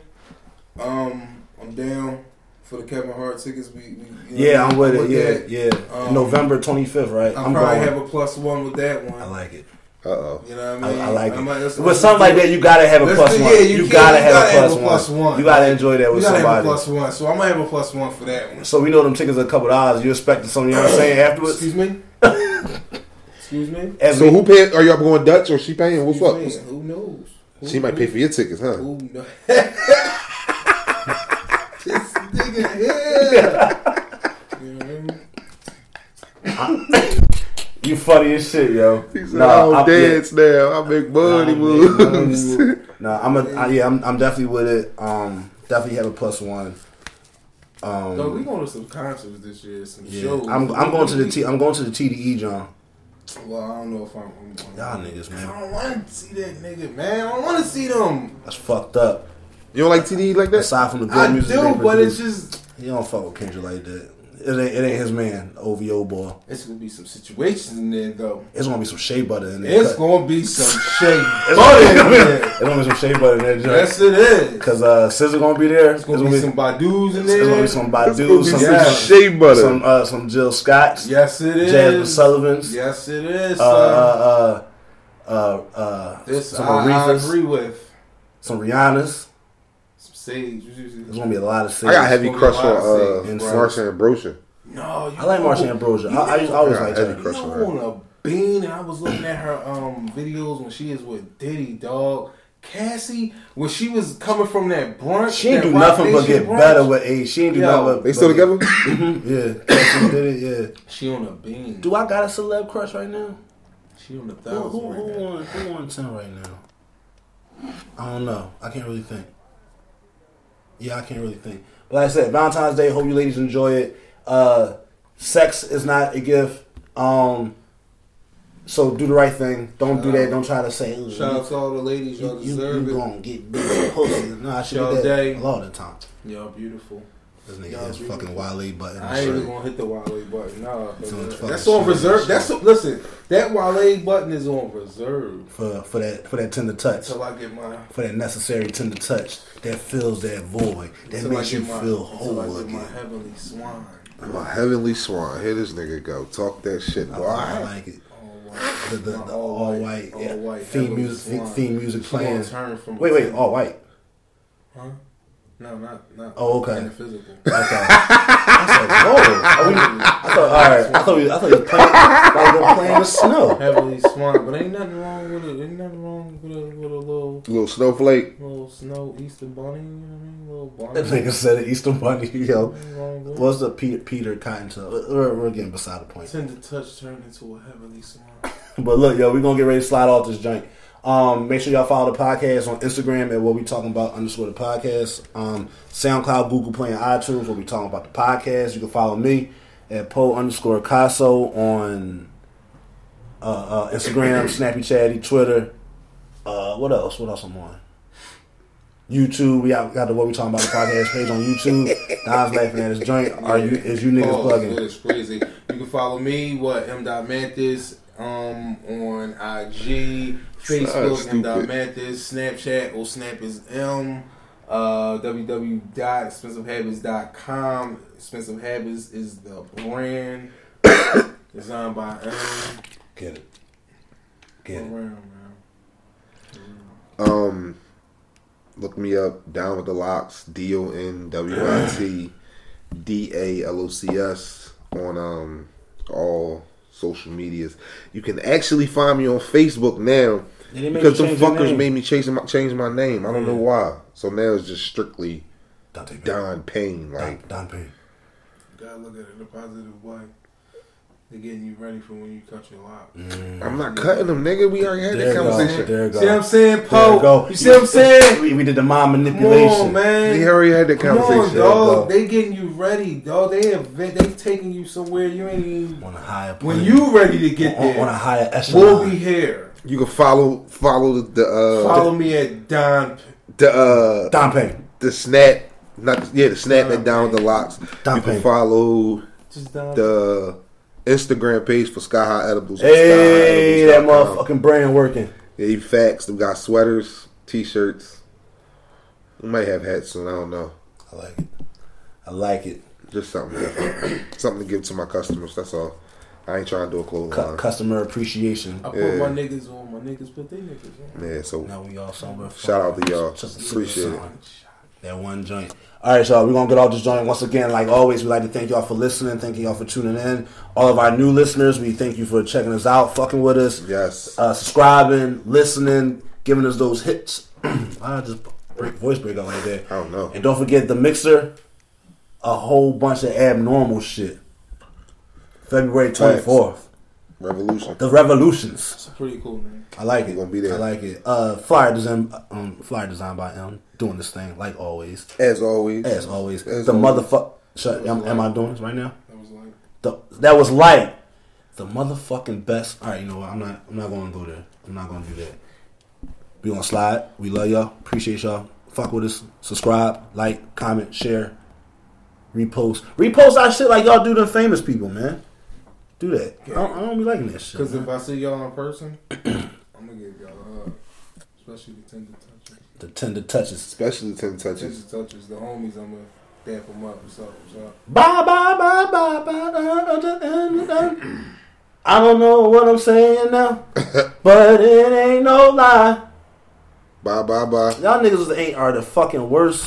Um, I'm down for the Kevin Hart tickets. We, we you know, Yeah, I'm with it. that. Yeah, yeah. Um, November 25th, right? I'll I'm probably going. have a plus one with that one. I like it. Uh oh. you know what I I, mean? I like it. might- let's- With let's something like that, you gotta have a let's plus do- one. yeah, you, you gotta have gotta a have a plus one. one. You gotta enjoy that You with gotta have a somebody. plus one, so I'm gonna have a plus one for that one. So we know them tickets are a couple dollars. You expecting something? You know what I'm saying? [COUGHS] Afterwards, Excuse me. [LAUGHS] Excuse me. as So we, who paying? Are y'all going Dutch or she paying? What's up? me. What's- Who knows? She might pay for your tickets, huh? Ooh, no. [LAUGHS] this nigga here. [LAUGHS] You know what I mean? You funny as shit, yo. He said, Nah, I don't I'm- dance now. I make money Nah, moves. man, No, I'm a I, yeah, I'm, I'm definitely with it. Um, definitely have a plus one. Um, No, we going to some concerts this year, some yeah, shows. I'm I'm going to the T, I'm going to the TDE John. Well, I don't know if I'm. I'm Y'all niggas, man. I don't want to see that nigga, man. I don't want to see them. that's fucked up. You don't like TDE like that? Aside from the good I music, do, they but it's just You don't fuck with Kendrick like that. It ain't, it ain't his man, OVO boy. it's gonna be some situations in there though. It's gonna be some shea butter in there. It's Cut- gonna be some [LAUGHS] shade It's butter in gonna, there. [LAUGHS] it's gonna be some shea butter in there. Yes, it is. Cause uh, SZA gonna be there. It's gonna be some Badu's in It's gonna there. be some It's gonna be some, some Yeah. shea butter. some uh, some Jill Scotts, Yes, it is. Jazmine Sullivan's, Yes, it is. uh, son. uh, uh, uh, uh, this some I, I Aretha's, agree with. some Rihanna's. Some sage. There's gonna be a lot of. I got a heavy crush a lot of on uh, things, bro. Marsha Ambrosian. No, you I like know- Marsha Ambrosia. I, I, used- I I always like heavy crush You on her. on a bean, and I was looking at her um videos when she is with Diddy, dog. Cassie, when she was coming from that brunch, She ain't that do nothing but Nation get brunch, better with age. She ain't do Yo, nothing but They still but- together? [LAUGHS] Yeah, Cassie did it. Yeah. She on a bean. Do I got a celeb crush right now? She on a Who, thousand. who, right who now. on who on ten right now? I don't know. I can't really think. Yeah, I can't really think. But like I said, Valentine's Day. Hope you ladies enjoy it. Uh, sex is not a gift. Um, so do the right thing. Don't do that. Don't try to say. "Ooh, Shout out to all the ladies, y'all you, you, deserve you it. gonna get big pussy. No, I should Y'all do that day. a lot of the time. Y'all beautiful. This nigga Y'all has fucking Wale button. I ain't even gonna hit the Wale button. Nah, that's on reserve. That's listen. That Wale button is on reserve for for that for that tender touch. until I get my for that necessary tender touch that fills that void, that until makes you my feel until I whole get my again. heavenly swan. My heavenly swan. Here this nigga go. Talk that shit, I, boy. I like it. All white. The, the, the all, white, all yeah. white theme music, swan. theme music She playing. turn from Wait, wait, all white. Huh? No, not not. Oh, okay. In the physical. Okay. [LAUGHS] I said, whoa. Are we, I thought, all right. I thought, we, I thought you was playing, like we were playing the [LAUGHS] snow. Heavily swan, but ain't nothing wrong with it. Ain't nothing wrong with a with a little Little snowflake. little snow Easter bunny. You know what I mean? Little bunny. That nigga said it, Easter Bunny, yo. Wrong with. What's the Peter, Peter Cottontail? We're, we're getting beside the point. Tender touch turned into a heavily swan. [LAUGHS] But look, yo, we're gonna get ready to slide off this joint. Um, make sure y'all follow the podcast on Instagram at what we talking about underscore the podcast. Um, SoundCloud, Google Play, and iTunes what we talking about the podcast. You can follow me at Poe underscore Caso on uh, uh, Instagram, [CLEARS THROAT] Snappy Chatty, Twitter. Uh, what else? What else I'm on? YouTube. We got, got the what we talking about the podcast page on YouTube. [LAUGHS] Don's laughing at his joint. Are you is you niggas Oh, plugging? It's crazy. You can follow me, what, M. Dot Mantis, um, on IG, Facebook, Stupid. M. Dot Mantis, Snapchat, or Snap is M, uh, www.expensivehabits.com. Expensive Habits is the brand [COUGHS] designed by M. Get it. Get it. Around, man. Um, look me up. Down with the locks. D O N W I T [COUGHS] D A L O C S on um all social medias. You can actually find me on Facebook now Yeah, they made because you the fuckers made me change my change my name. I don't Yeah. know why. So now it's just strictly Dante Payne. Don Payne. Don, Like Don Payne. Gotta look at it in a positive way. They're getting you ready for when you cut your lock. I'm not cutting them, nigga. We already had There that you go. conversation. There you go. See what I'm saying, There you Poe? You see what I'm saying? We, we did the mind Come on, man. We already had that Come on, dog. They getting you ready, dog. They have they taking you somewhere you ain't even. On a higher When you ready to get on, there, on a higher echelon. we'll be here. You can follow follow the uh Follow me at Don. the uh Don Payne. the snap not yeah the snap Don and down with the locks. Don you can Payne. follow Just Don. the Instagram page for Sky High Edibles. Hey, that motherfucking brain working. Yeah, you facts. We got sweaters, t-shirts. We might have hats soon. I don't know. I like it. I like it. Just something different. something to give to my customers. That's all. I ain't trying to do a clothing Cu- line. customer appreciation. I put Yeah. my niggas on. My niggas put their niggas on. Yeah, so Now we all somewhere. Shout out to y'all. Just a Appreciate simple it. Song. That one joint. All right, y'all. We're gonna get off this joint once again. Like always, we like to thank y'all for listening. Thank y'all for tuning in. All of our new listeners, we thank you for checking us out, fucking with us. yes. uh, subscribing, listening, giving us those hits. [CLEARS THROAT] I just break voice break out like that. I don't know. And don't forget the mixer, a whole bunch of abnormal shit. February twenty fourth, Revolution. the Revolutions. It's pretty cool, man. I like it. Gonna be there. I like it. Uh, flyer design, um, flyer design by M. Doing this thing like always, As always. as always. As the motherfucker. Shut. Am, am I doing this right now? That was like The, that was like the motherfucking best. All right, you know what? I'm not. I'm not going to go there. I'm not going to do that. We gonna slide. We love y'all. Appreciate y'all. Fuck with us. Subscribe, like, comment, share, repost. Repost our shit like y'all do to famous people, man. Do that. I, don't, I don't be liking that shit. because if I see y'all in person, [CLEARS THROAT] I'm gonna give y'all a hug, especially the tender touches. The tender touches. Especially the 10 touches. Tender touches, the homies. I'm gonna dap them up. What's up? What's up? Bye bye bye bye bye. da, da, da, da, da. I don't know what I'm saying now, [LAUGHS] but it ain't no lie. Bye, bye, bye. Y'all niggas ain't are the fucking worst.